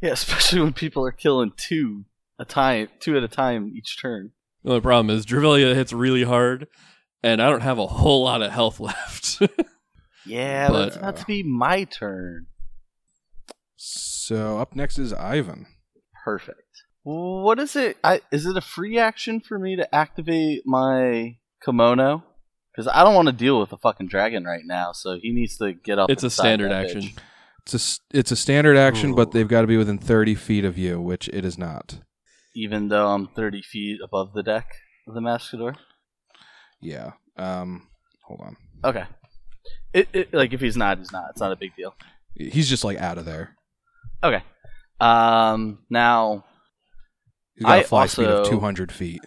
F: Yeah, especially when people are killing two a time, two at a time each turn.
C: The only problem is Dravalia hits really hard, and I don't have a whole lot of health left.
F: Yeah,
C: But-
F: but it's about uh, to be my turn.
B: So up next is Ivan.
F: Perfect. What is it? I, is it a free action for me to activate my kimono? Because I don't want to deal with a fucking dragon right now, so he needs to get up.
C: it's a standard action.
F: bitch.
B: It's a it's a standard action, but they've got to be within thirty feet of you, which it is not.
F: even though I'm 30 feet above the deck of the Mascador.
B: Yeah. Um. Hold on.
F: Okay. It, it like if he's not, he's not. It's not a big deal.
B: He's just like out of there.
F: Okay. Um. Now,
B: He's got
F: I
B: a fly speed of
F: also-
B: two hundred feet.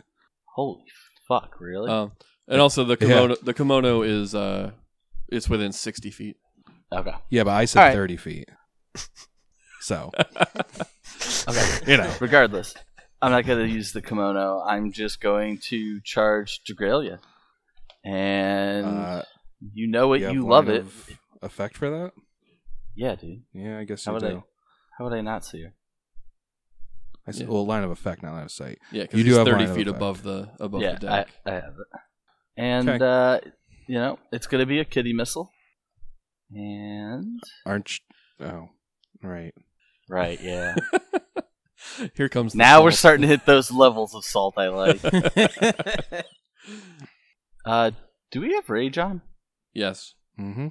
F: holy fuck, really?
C: Um, and also the
B: Yeah.
C: kimono. The kimono is uh, it's within 60 feet.
F: okay.
B: Yeah, but I said
F: All right.
B: thirty feet. So
F: Okay.
B: you know,
F: Regardless, I'm not going to use the kimono. I'm just going to charge Dravalia. And
B: uh,
F: you know it,
B: have
F: you love it.
B: Effect for that?
F: Yeah, dude.
B: Yeah, I guess
F: How
B: you
F: would
B: do.
F: I? How would I not see her?
B: I s-
C: Yeah.
B: Well, line of effect, not line of sight.
C: Yeah, because
B: You do
C: he's
B: have
C: 30
B: line of
C: feet
B: effect.
C: above the above
F: yeah,
C: the
F: I,
C: deck.
F: I have it. And
B: Okay.
F: uh, you know, it's going to be a kitty missile. And
B: Aren't you? Oh, right.
F: right, yeah.
C: Here comes the
F: now we're
C: salt.
F: starting to hit those levels of salt I like. uh, do we have rage on?
C: Yes.
B: Mm-hmm.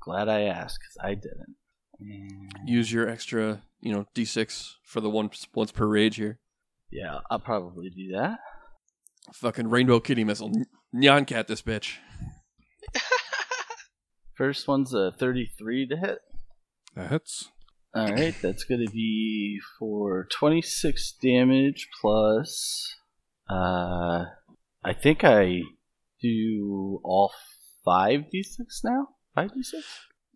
F: Glad I asked because I didn't. And-
C: Use your extra, you know, d6 for the once once per rage here.
F: yeah, I'll probably do that.
C: Fucking rainbow kitty missile. N- Nyan cat this bitch.
F: First one's a 33 to hit.
B: That hits.
F: All right, that's going to be for 26 damage plus. Uh, I think I do all five d6 now. Five d6.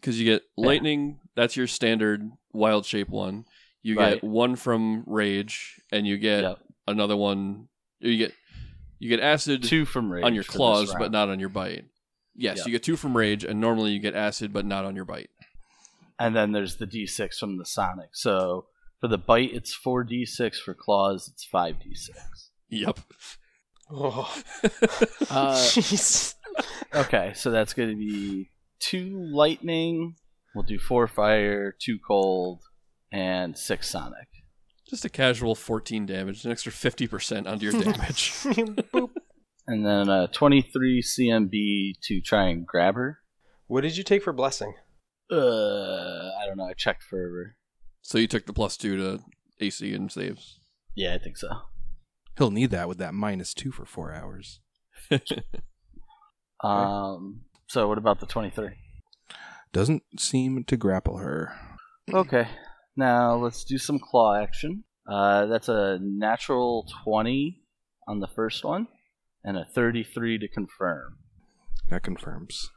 C: Because you get
F: Yeah.
C: lightning, that's your standard wild shape one. You
F: Right.
C: get one from rage, and you get
F: Yep.
C: another one. You get you get acid
F: Two from rage
C: on your claws, but not on your bite. Yes,
F: Yep.
C: you get two from rage, and normally you get acid, but not on your bite.
F: and then there's the d6 from the Sonic. So for the bite, it's 4d6. For claws, it's 5d6.
C: Yep.
D: Oh,
E: Uh,
D: jeez.
F: Okay, so that's going to be two lightning. We'll do four fire, two cold, and six Sonic.
C: Just a casual 14 damage, an extra 50% onto your damage.
D: Boop.
F: And then a 23 CMB to try and grab her.
D: What did you take for blessing?
F: Uh, I don't know. I checked for.
C: so you took the plus two to AC and saves.
F: Yeah, I think so.
B: He'll need that with that minus two for four hours.
F: Um. So what about the 23?
B: Doesn't seem to grapple her.
F: Okay. Now let's do some claw action. Uh, that's a natural 20 on the first one, and a 33 to confirm.
B: That confirms.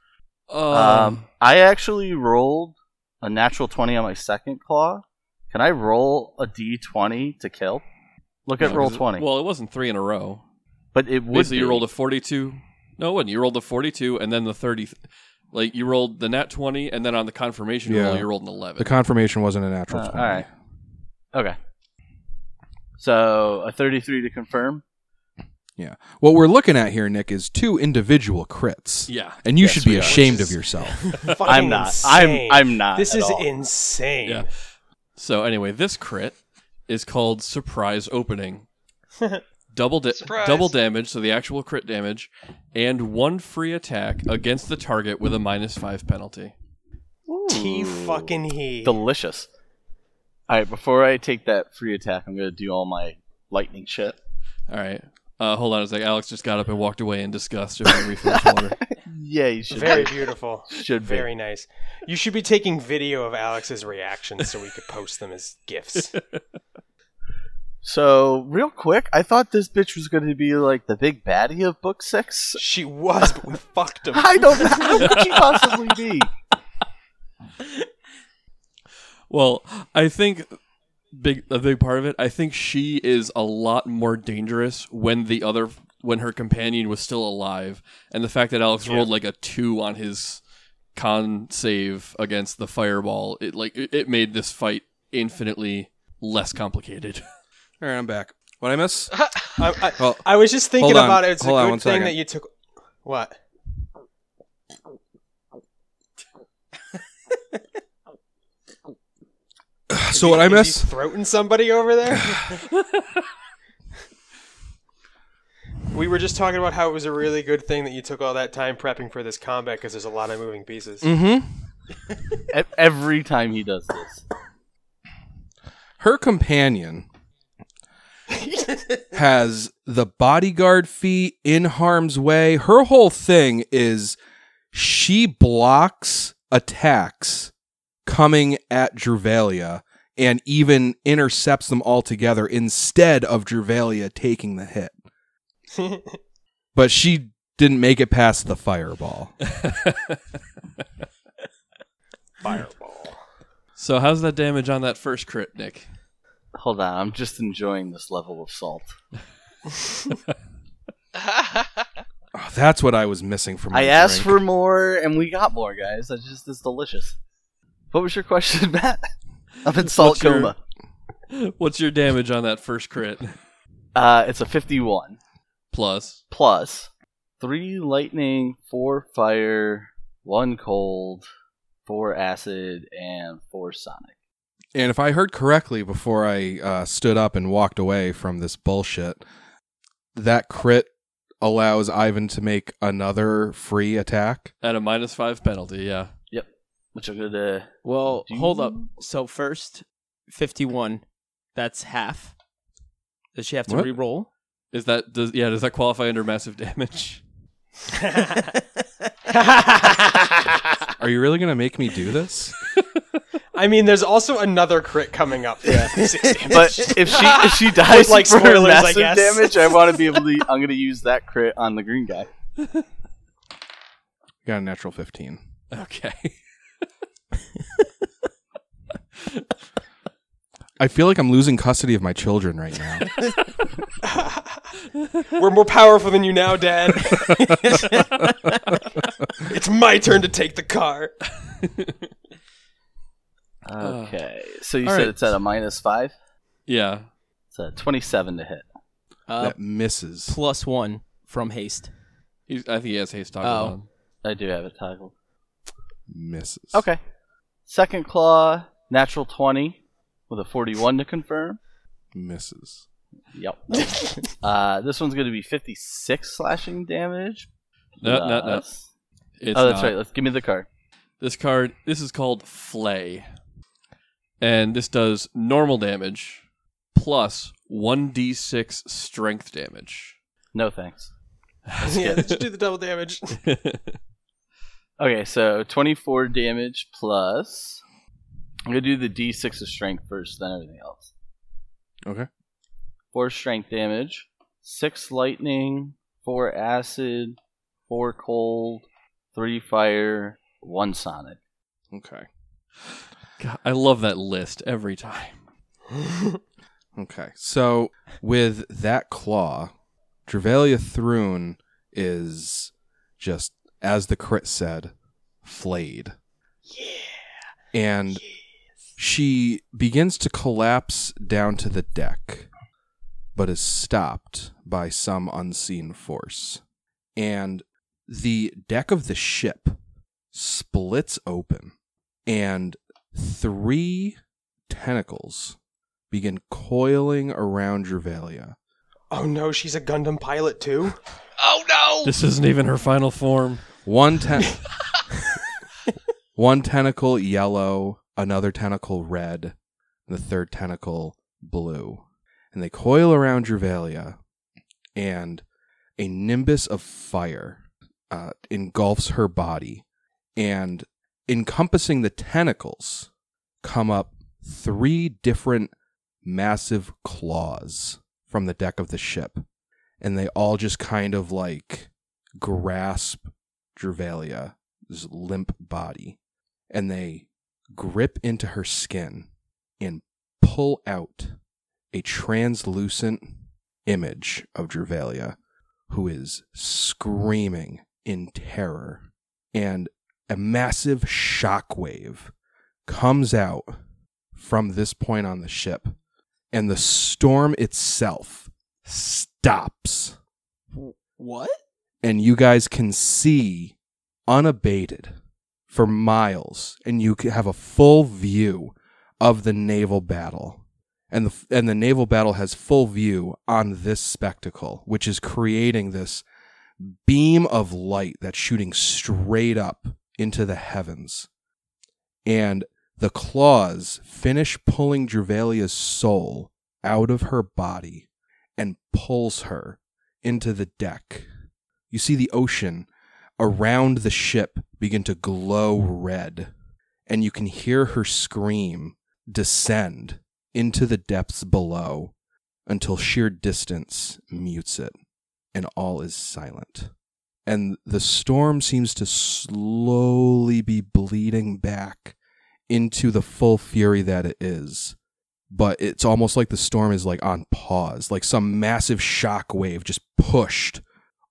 F: Um, I actually rolled a natural 20 on my second claw. Can I roll a d20 to kill? Look at
C: roll
F: roll
C: 'cause it-
F: 20.
C: Well, it wasn't three in a row.
F: but it would
C: Basically,
F: be.
C: you rolled a 42. No, it wasn't. You rolled the 42 and then the 30. Like, you rolled the nat 20, and then on the confirmation
B: Yeah.
C: roll, you rolled an 11.
B: The confirmation wasn't a natural
F: Uh,
B: 20.
F: all right. Okay. So a 33 to confirm. Yeah.
B: What we're looking at here, Nick, is two individual crits.
C: yeah.
B: And you
F: Yes,
B: should be
F: we are.
B: ashamed
D: Which
B: of yourself.
D: Fucking
F: I'm not.
D: insane.
F: I'm. I'm not.
D: This
F: at
D: is
F: all.
D: insane.
C: Yeah. So, anyway, this crit is called Surprise Opening. double da- double damage, so the actual crit damage, and one free attack against the target with a minus five penalty.
D: T fucking he.
F: delicious. All right. Before I take that free attack, I'm gonna do all my lightning shit.
C: All right. Uh, hold on a sec. Alex just got up and walked away in disgust just to water.
F: Yeah, you should.
D: Very
F: be.
D: beautiful.
F: Should be.
D: Very nice. You should be taking video of Alex's reactions so we could post them as gifs.
F: So, real quick, I thought this bitch was going to be like the big baddie of book six.
D: She was, but we fucked him.
F: I don't know. How could she possibly be?
C: Well, I think big a big part of it. I think she is a lot more dangerous when the other when her companion was still alive, and the fact that Alex
D: Yeah.
C: rolled like a two on his con save against the fireball, it like it, it made this fight infinitely less complicated.
B: All right, I'm back. What I miss?
D: I, I,
B: Well,
D: I was just thinking about it. It's
B: Hold
D: a good
B: one
D: thing
B: second.
D: that you took. What?
B: so what I miss?
D: throating somebody over there. we were just talking about how it was a really good thing that you took all that time prepping for this combat because there's a lot of moving pieces.
B: Mm-hmm.
F: E- Every time he does this.
B: Her companion has the bodyguard fee in harm's way. Her whole thing is she blocks attacks coming at Druvalia and even intercepts them altogether instead of Druvalia taking the hit. But she didn't make it past the fireball.
D: Fireball.
C: so how's that damage on that first crit, Nick?
F: Hold on, I'm just enjoying this level of salt.
B: Oh, that's what I was missing from my
F: I asked
B: drink.
F: for more, and we got more, guys. That's just it's delicious. What was your question, Matt? I'm in salt
C: What's your-
F: coma.
C: What's your damage on that first crit?
F: Uh, it's a 51
C: Plus.
F: plus three lightning, four fire, one cold, four acid, and four sonic.
B: And if I heard correctly before I uh, stood up and walked away from this bullshit, that crit allows Ivan to make another free attack.
C: At a minus five penalty, yeah. Yep.
F: Which I'm gonna.
E: Well,
F: Do
E: hold up. So first, fifty-one. That's half. Does she have to
B: What?
E: re-roll?
C: Is that does yeah, does that qualify under massive damage?
B: Are you really going to make me do this?
D: I mean, there's also another crit coming up. Yeah.
F: But if she if she dies
D: like
F: for
D: spoilers, I
F: massive
D: guess.
F: damage, I want to be able to. I'm gonna use that crit on the green guy.
B: Got a natural 15.
C: Okay.
B: I feel like I'm losing custody of my children right now.
D: We're more powerful than you now, Dad. it's my turn to take the car.
F: Okay. So you
C: All
F: said
C: right.
F: it's at a minus five?
C: Yeah.
F: It's a 27 to hit.
E: Uh,
B: that misses.
E: plus one from haste.
C: He's, I think he has haste toggle
E: Oh.
C: on.
F: I do have it toggled.
B: Misses.
F: Okay. Second claw, natural 20 with a 41 to confirm.
B: Misses.
F: Yep. uh, this one's going to be 56 slashing damage.
C: No, no, no. It's
F: Oh, that's
C: not.
F: right. Let's give me the card.
C: This card, this is called Flay. And this does normal damage plus 1d6 strength damage.
F: No thanks.
E: yeah, let's do the double damage.
F: Okay, so 24 damage plus. I'm going to do the d6 of strength first, then everything else.
B: Okay.
F: 4 strength damage, 6 lightning, 4 acid, 4 cold, 3 fire, 1 sonic.
B: Okay.
C: God, I love that list every time.
B: Okay. So with that claw, Trevelia Thrune is just, as the crit said, flayed. Yeah. And she begins to collapse down to the deck, but is stopped by some unseen force. And the deck of the ship splits open, and three tentacles begin coiling around Dravalia.
D: Oh no, she's a Gundam pilot too.
A: Oh no!
C: This isn't even her final form.
B: One ten- one tentacle yellow, another tentacle red, and the third tentacle blue. And they coil around Dravalia, and a nimbus of fire uh, engulfs her body. And encompassing the tentacles come up three different massive claws from the deck of the ship. And they all just kind of like grasp Drevalia's limp body. And they grip into her skin and pull out a translucent image of Dravalia who is screaming in terror. And a massive shockwave comes out from this point on the ship, and the storm itself stops.
E: what?
B: And you guys can see unabated for miles, and you can have a full view of the naval battle. And the, and the naval battle has full view on this spectacle, which is creating this beam of light that's shooting straight up into the heavens. And the claws finish pulling Drevalia's soul out of her body and pulls her into the deck. You see the ocean around the ship begin to glow red, and you can hear her scream descend into the depths below until sheer distance mutes it, and all is silent and the storm seems to slowly be bleeding back into the full fury that it is. But it's almost like the storm is like on pause, like some massive shock wave just pushed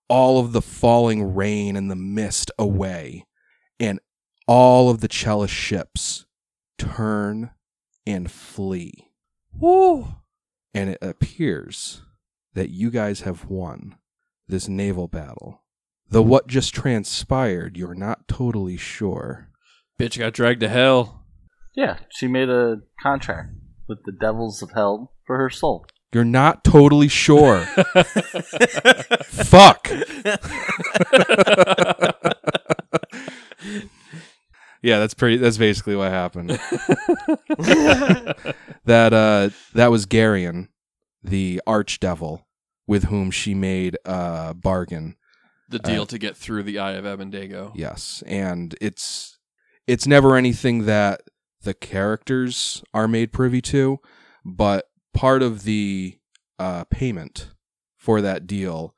B: all of the falling rain and the mist away, and all of the Chelish ships turn and flee. Woo! And it appears that you guys have won this naval battle. Though what just transpired, you're not totally sure.
C: Bitch got dragged to hell.
F: Yeah, she made a contract with the devils of hell for her soul.
B: You're not totally sure. Fuck. yeah, that's pretty. That's basically what happened. that uh, that was Geryon, the archdevil, with whom she made a bargain.
C: The deal to get through the Eye of Abendego.
B: Yes, and it's it's never anything that the characters are made privy to, but part of the uh, payment for that deal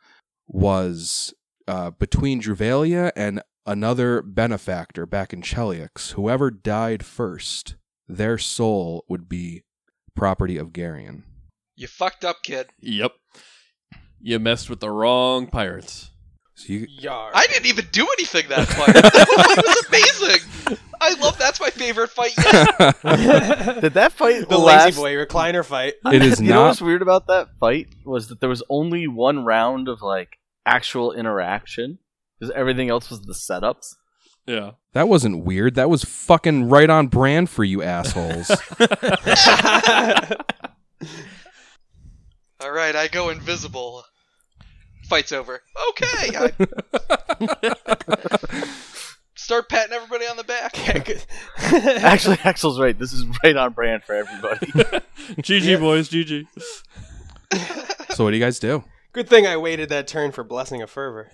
B: was uh, between Druvalia and another benefactor back in Cheliax. Whoever died first, their soul would be property of Geryon.
A: You fucked up, kid.
C: Yep. You messed with the wrong pirates.
B: So you,
D: Yar.
A: I didn't even do anything that fight. that fight was amazing. I love that's my favorite fight yet.
F: Did that fight
D: the
F: last?
D: lazy boy recliner fight.
B: it is
F: you know
B: not.
F: what's weird about that fight was that there was only one round of like actual interaction because everything else was the setups.
C: Yeah.
B: That wasn't weird. That was fucking right on brand for you assholes.
A: All right, I go invisible. Fight's over. Okay. I start patting everybody on the back.
F: Actually, Axel's right. This is right on brand for everybody.
C: GG boys, GG.
B: so what do you guys do?
D: Good thing I waited that turn for blessing of fervor.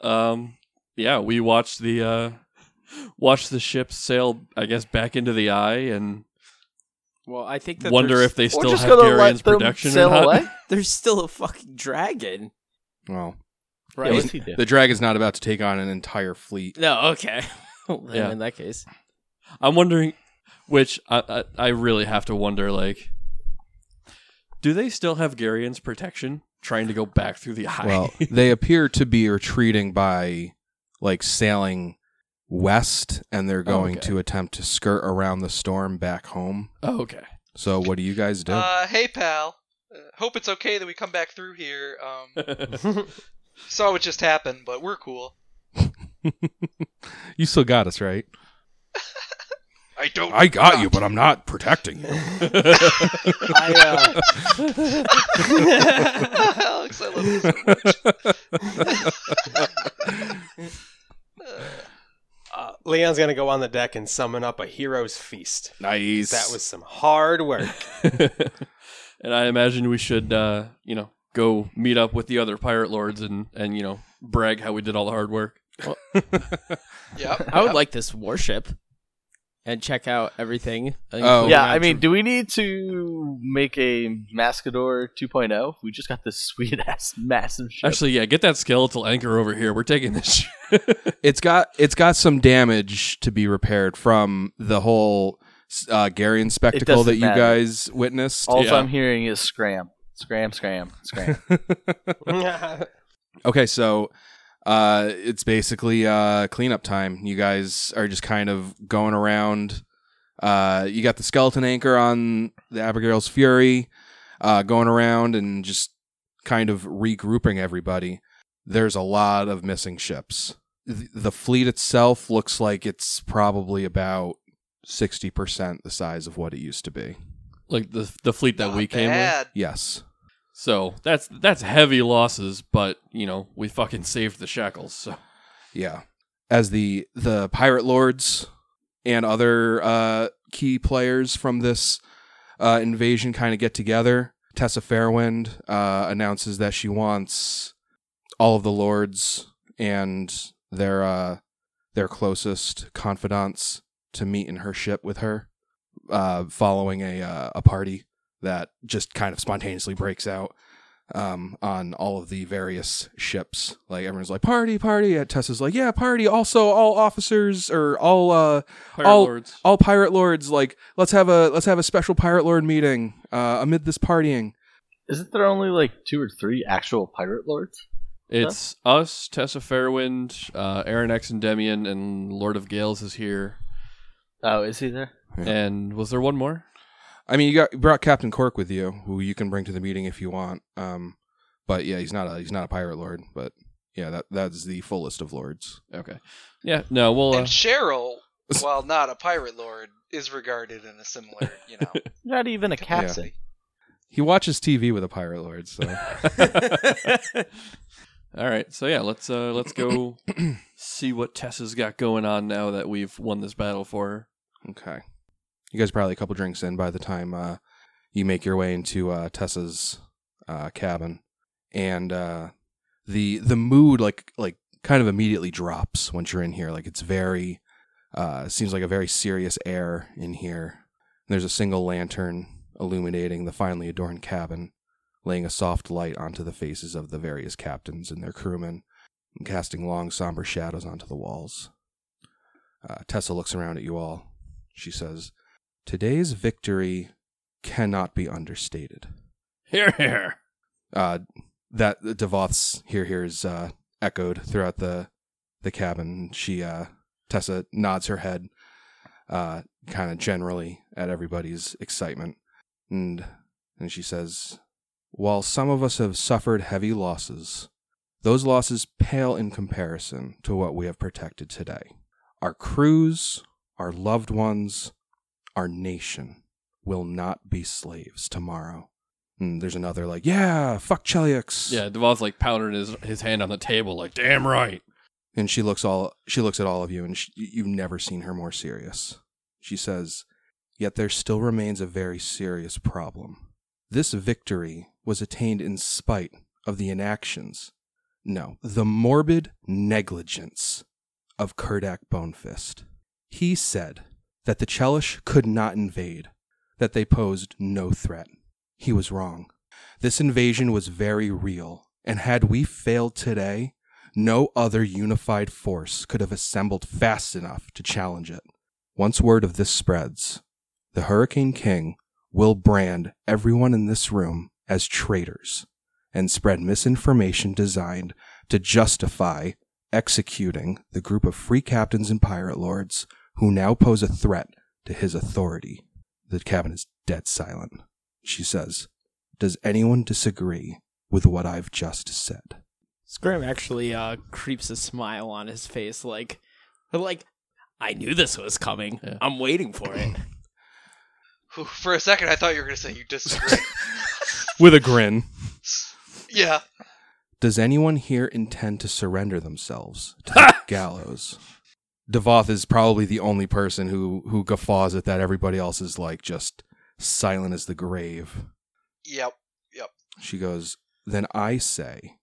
C: Um, yeah, we watched the uh, watched the ship sail, I guess, back into the eye, and
E: Well, I think that
C: wonder
E: there's,
C: if they still
F: just
C: have Geryon's
F: let them
C: production
F: sail
C: or not.
F: away.
E: there's still a fucking dragon.
B: Well,
F: Right. what's he do?
B: the dragon's not about to take on an entire fleet.
E: No, okay. Well, then
C: Yeah.
E: In that case,
C: I'm wondering, which I, I I really have to wonder, like, do they still have Geryon's protection, trying to go back through the eye?
B: Well, they appear to be retreating by like sailing west, and they're going
C: okay.
B: to attempt to skirt around the storm back home.
C: oh, okay.
B: So what do you guys do?
A: Uh, hey pal. Uh, hope it's okay that we come back through here. Um, saw what just happened, but we're cool.
B: you still got us, right?
A: I don't.
B: I got you, but I'm not protecting you.
E: I uh,
A: Alex, I love you so much.
D: Uh, Leon's gonna go on the deck and summon up a hero's feast.
B: nice.
D: That was some hard work.
C: and I imagine we should, uh, you know, go meet up with the other pirate lords and and you know brag how we did all the hard work.
A: Yep.
E: I would
A: yep.
E: like this warship and check out everything.
B: Oh.
F: yeah, I mean, do we need to make a Mascador 2.0? We just got this sweet ass massive ship.
C: Actually, yeah, get that skeletal anchor over here. We're taking this.
B: it's got it's got some damage to be repaired from the whole uh, Geryon spectacle that you
F: matter.
B: guys witnessed.
F: All
C: Yeah.
F: I'm hearing is scram, scram, scram, scram.
B: Okay, so uh, it's basically uh, cleanup time. You guys are just kind of going around. Uh, you got the skeleton anchor on the Abigail's Fury, uh, going around and just kind of regrouping everybody. There's a lot of missing ships. Th- The fleet itself looks like it's probably about sixty percent the size of what it used to be.
C: like the the fleet that
A: Not
C: we came with.
B: Yes.
C: So that's that's heavy losses, but you know we fucking saved the shackles. So
B: Yeah. As the the pirate lords and other uh, key players from this uh, invasion kind of get together, Tessa Fairwind uh, announces that she wants all of the lords and their uh, their closest confidants to meet in her ship with her, uh, following a uh, a party that just kind of spontaneously breaks out um, on all of the various ships. Like everyone's like party, party. And Tessa's like, yeah, party. Also, all officers or all uh,
C: pirate
B: All-
C: lords.
B: all pirate lords. Like let's have a let's have a special pirate lord meeting uh, amid this partying.
F: Isn't there only like two or three actual pirate lords?
C: It's us, Tessa Fairwind, uh, Arronax Endymion, and Lord of Gales is here.
F: Oh, is he there?
B: Yeah.
C: And was there one more?
B: I mean, you got you brought Captain Cork with you, who you can bring to the meeting if you want. Um, but yeah, he's not a he's not a pirate lord. But yeah, that that's the fullest of lords.
C: Okay. Yeah. No. We'll. Uh,
A: And Cheryl, while not a pirate lord, is regarded in a similar, you know.
F: Not even a captain.
B: He watches TV with a pirate lord, so
C: all right. So yeah, let's uh let's go see what Tessa's got going on now that we've won this battle for her.
B: okay. You guys probably a couple drinks in by the time uh, you make your way into uh, Tessa's uh, cabin, and uh, the the mood like like kind of immediately drops once you're in here. Like it's very uh, seems like a very serious air in here. There's a single lantern illuminating the finely adorned cabin, laying a soft light onto the faces of the various captains and their crewmen, and casting long somber shadows onto the walls. Uh, Tessa looks around at you all. She says, "Today's victory cannot be understated."
C: Here, here.
B: uh, that Devoth's here here is uh, echoed throughout the the cabin. She uh, Tessa nods her head, uh, kind of generally at everybody's excitement, and and she says, "While some of us have suffered heavy losses, those losses pale in comparison to what we have protected today. Our crews, our loved ones, our nation will not be slaves tomorrow." And there's another like, "Yeah, fuck Cheliax."
C: Yeah, Devoth's like pounding his his hand on the table, like, damn right.
B: and she looks all she looks at all of you and she, you've never seen her more serious she says yet there still remains a very serious problem this victory was attained in spite of the inactions no the morbid negligence of Kerdak Bonefist he said that the Chelish could not invade that they posed no threat he was wrong this invasion was very real and had we failed today no other unified force could have assembled fast enough to challenge it. Once word of this spreads, the Hurricane King will brand everyone in this room as traitors and spread misinformation designed to justify executing the group of free captains and pirate lords who now pose a threat to his authority. The cabin is dead silent. She says, Does anyone disagree with what I've just said?
E: Scram actually uh, creeps a smile on his face, like, like I knew this was coming.
C: Yeah.
E: I'm waiting for it.
A: For a second, I thought you were going to say you disagree.
B: With a grin.
A: yeah.
B: Does anyone here intend to surrender themselves to the gallows? Devoth is probably the only person who who guffaws at that. Everybody else is like just silent as the grave.
A: Yep. Yep.
B: She goes, Then I say,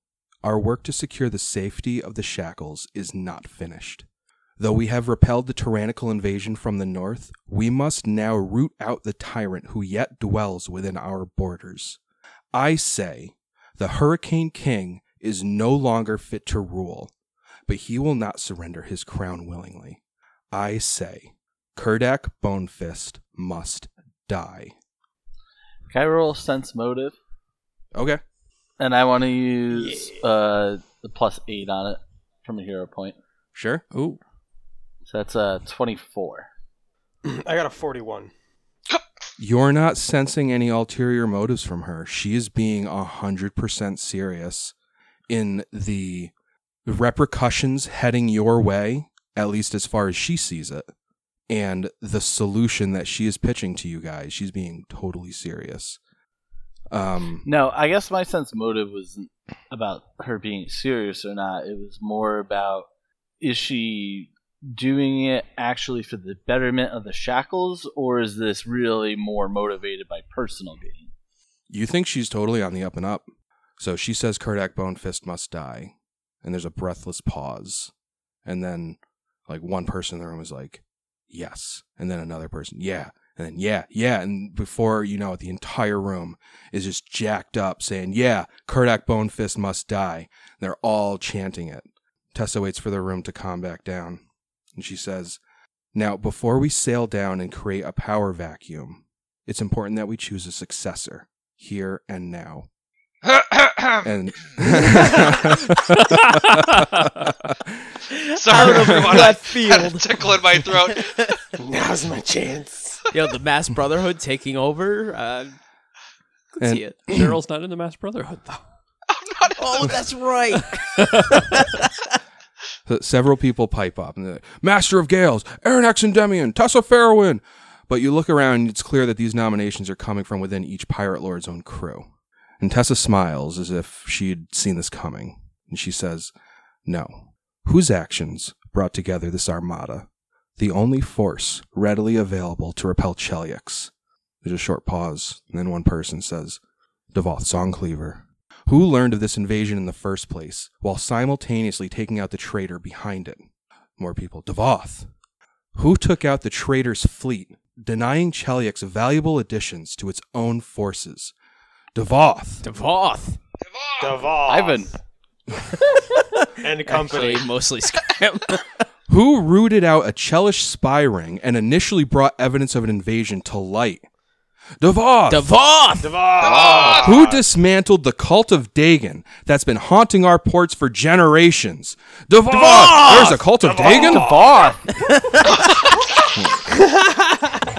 B: our work to secure the safety of the shackles is not finished. Though we have repelled the tyrannical invasion from the north, we must now root out the tyrant who yet dwells within our borders. I say, the Hurricane King is no longer fit to rule, but he will not surrender his crown willingly. I say, Kerdak Bonefist must die.
F: Can I roll sense motive?
B: Okay.
F: And I want to use uh, the plus eight on it from a hero point.
B: Sure.
C: Ooh.
F: So that's uh, 24.
D: I got a 41.
B: You're not sensing any ulterior motives from her. She is being a 100% serious in the repercussions heading your way, at least as far as she sees it, and the solution that she is pitching to you guys. She's being totally serious. Um,
F: No, I guess my sense motive wasn't about her being serious or not. It was more about is she doing it actually for the betterment of the shackles, or is this really more motivated by personal gain?
B: you think she's totally on the up and up. So she says Kerdak Bonefist must die. And there's a breathless pause. And then, like, one person in the room is like, yes. And then another person, yeah. And then, yeah, yeah. And before you know it, the entire room is just jacked up saying, yeah, Kerdak Bonefist must die. they're all chanting it. Tessa waits for the room to calm back down. And she says, now, before we sail down and create a power vacuum, it's important that we choose a successor here and now. And
A: Sorry, everyone. I
E: left
A: had a tickle in my throat.
D: Now's my chance.
E: Yo, the Mass Brotherhood taking over. Uh, could
B: And-
E: see it.
C: Cheryl's not in the Mass Brotherhood though.
A: I'm not in
E: Oh, that's right.
B: So several people pipe up and they're like, Master of Gales, Arronax Endymion, Tessa Fairwind. But you look around and it's clear that these nominations are coming from within each Pirate Lord's own crew. And Tessa smiles as if she had seen this coming. And she says, No. Whose actions brought together this armada? The only force readily available to repel Cheliax. There's a short pause, and then one person says, Devoth Songcleaver. Who learned of this invasion in the first place, while simultaneously taking out the traitor behind it? More people. Devoth. Who took out the traitor's fleet, denying Cheliax valuable additions to its own forces? Devoth.
E: Devoth.
D: Deval.
F: Ivan.
D: and company.
E: Actually, mostly Scram.
B: Who rooted out a Chelish spy ring and initially brought evidence of an invasion to light? Devoth!
E: Devoth!
D: Devoth!
B: Who dismantled the cult of Dagon that's been haunting our ports for generations? Devoth! There's a cult of Dagon?
F: Devoth.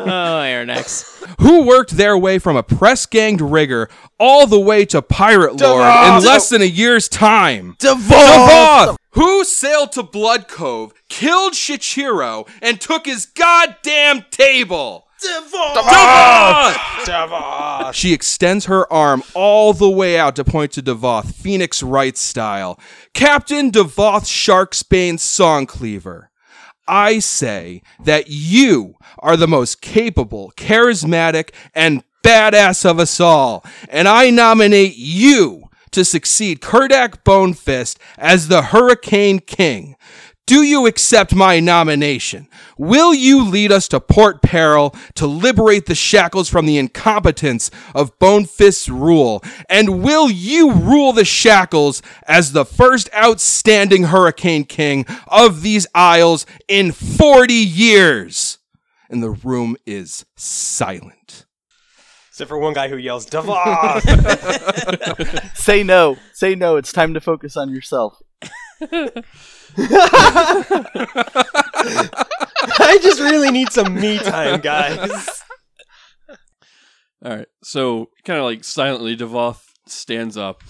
E: Oh, Arronax.
B: Who worked their way from a press ganged rigger all the way to pirate lord in less than a year's time? Devoth! Who sailed to Blood Cove, killed Shichiro, and took his goddamn table? Devoth!
D: Devoth!
B: She extends her arm all the way out to point to Devoth, Phoenix Wright style. Captain Devoth Sharksbane Songcleaver. I say that you are the most capable, charismatic, and badass of us all, and I nominate you to succeed Kerdak Bonefist as the Hurricane King. Do you accept my nomination? Will you lead us to Port Peril to liberate the shackles from the incompetence of Bonefist's rule? And will you rule the shackles as the first outstanding Hurricane King of these isles in 40 years? And the room is silent.
D: Except for one guy who yells, Devoth!
F: Say no. Say no. It's time to focus on yourself.
D: I just really need some me time, guys.
C: All right. So, kind of like silently, Devoth stands up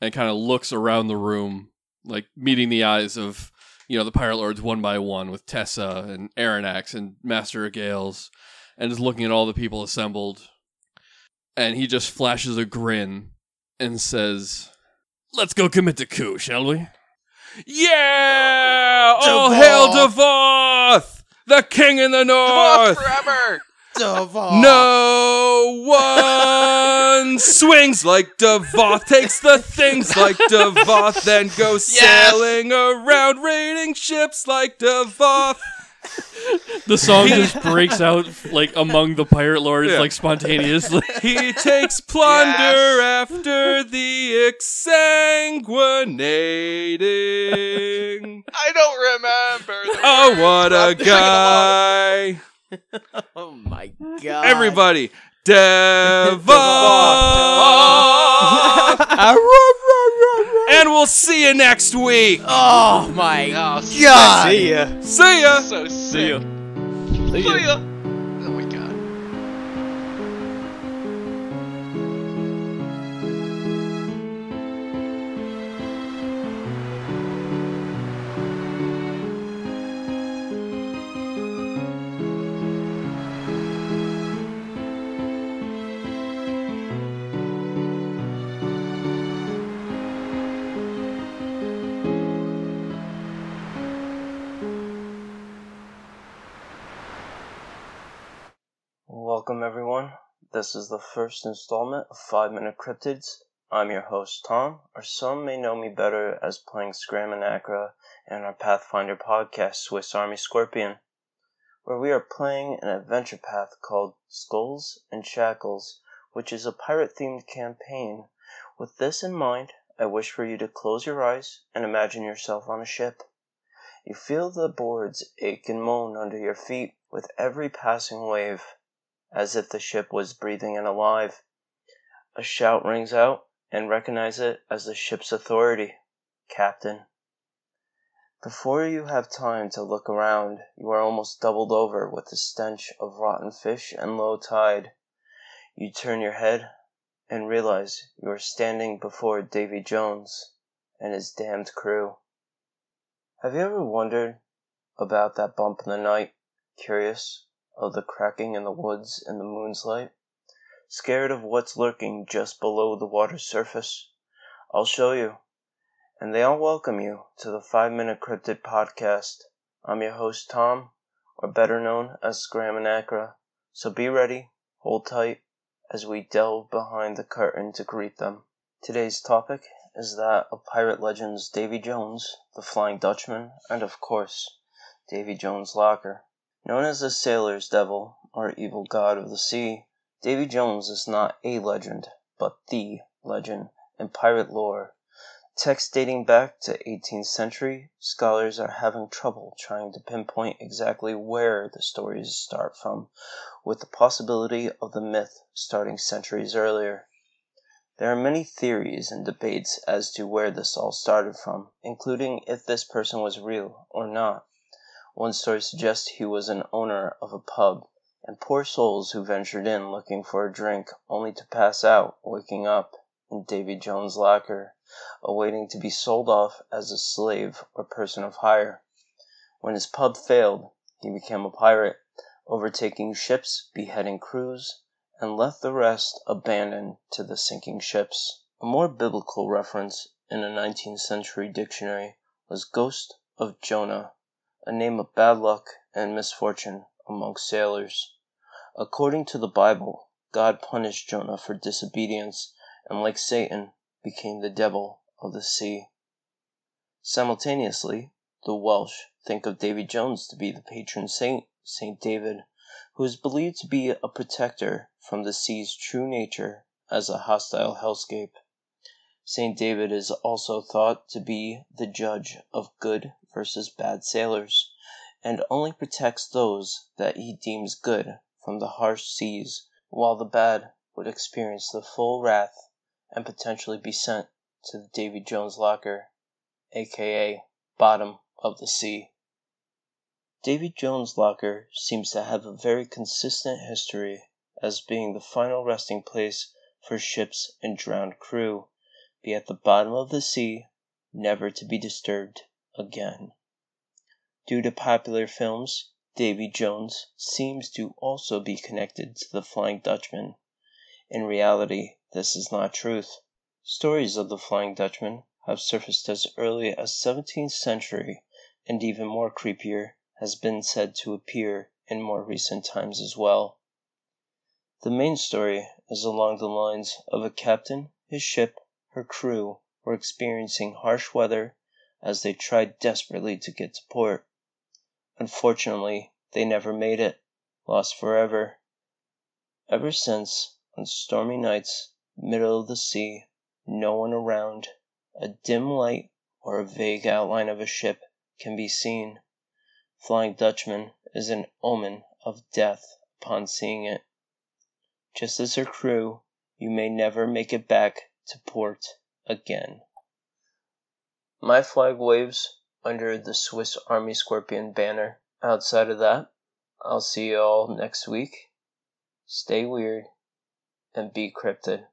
C: and kind of looks around the room, like meeting the eyes of, you know, the Pirate Lords one by one with Tessa and Arronax and Master Gales, and is looking at all the people assembled. And he just flashes a grin and says, Let's go commit the coup, shall we?
B: Yeah! All hail Devoth! The king in the
A: Devoth
B: north!
A: forever!
B: No one swings like Devoth, takes the things like Devoth, then goes sailing around raiding ships like Devoth.
C: The song just breaks out like among the pirate lords,
B: Yeah.
C: like spontaneously.
B: He takes plunder after the exsanguinating.
A: I don't remember.
B: Oh, what a guy!
E: Oh my god.
B: Everybody, Devoth! and we'll see you next week.
E: Oh my
A: Oh,
E: god.
D: See ya.
B: See ya.
A: so sick.
C: See ya.
A: See ya.
G: This is the first installment of 5 Minute Cryptids. I'm your host, Tom, or some may know me better as playing Scram and Acra in our Pathfinder podcast, Swiss Army Scorpion, where we are playing an adventure path called Skulls and Shackles, which is a pirate themed campaign. With this in mind, I wish for you to close your eyes and imagine yourself on a ship. You feel the boards ache and moan under your feet with every passing wave as if the ship was breathing and alive. A shout rings out, and recognize it as the ship's authority, Captain. Before you have time to look around, you are almost doubled over with the stench of rotten fish and low tide. You turn your head and realize you are standing before Davy Jones and his damned crew. Have you ever wondered about that bump in the night, curious of the cracking in the woods in the moon's light? Scared of what's lurking just below the water's surface? I'll show you. And they all welcome you to the 5 Minute Cryptid Podcast. I'm your host, Tom, or better known as Scram and Acra. So be ready, hold tight, as we delve behind the curtain to greet them. Today's topic is that of pirate legends Davy Jones, the Flying Dutchman, and of course, Davy Jones' Locker. Known as the sailor's devil, or evil god of the sea, Davy Jones is not a legend, but the legend in pirate lore. Texts dating back to 18th century, scholars are having trouble trying to pinpoint exactly where the stories start from, with the possibility of the myth starting centuries earlier. There are many theories and debates as to where this all started from, including if this person was real or not. One story suggests he was an owner of a pub, and poor souls who ventured in looking for a drink only to pass out, waking up in Davy Jones' locker, awaiting to be sold off as a slave or person of hire. When his pub failed, he became a pirate, overtaking ships, beheading crews, and left the rest abandoned to the sinking ships. A more biblical reference in a 19th century dictionary was Ghost of Jonah, a name of bad luck and misfortune among sailors. According to the Bible, God punished Jonah for disobedience, and like Satan, became the devil of the sea. Simultaneously, the Welsh think of Davy Jones to be the patron saint, Saint David, who is believed to be a protector from the sea's true nature as a hostile hellscape. Saint David is also thought to be the judge of good versus bad sailors, and only protects those that he deems good from the harsh seas, while the bad would experience the full wrath and potentially be sent to the Davy Jones locker, aka bottom of the sea. Davy Jones' locker seems to have a very consistent history as being the final resting place for ships and drowned crew, be at the bottom of the sea, never to be disturbed again. Due to popular films, Davy Jones seems to also be connected to the Flying Dutchman. In reality, this is not truth. Stories of the Flying Dutchman have surfaced as early as 17th century, and even more creepier has been said to appear in more recent times as well. The main story is along the lines of a captain, his ship, her crew were experiencing harsh weather as they tried desperately to get to port. Unfortunately, they never made it, lost forever. Ever since, on stormy nights, middle of the sea, no one around, a dim light or a vague outline of a ship can be seen. Flying Dutchman is an omen of death upon seeing it. Just as her crew, you may never make it back to port again. My flag waves under the Swiss Army Scorpion banner. Outside of that, I'll see you all next week. Stay weird and be cryptid.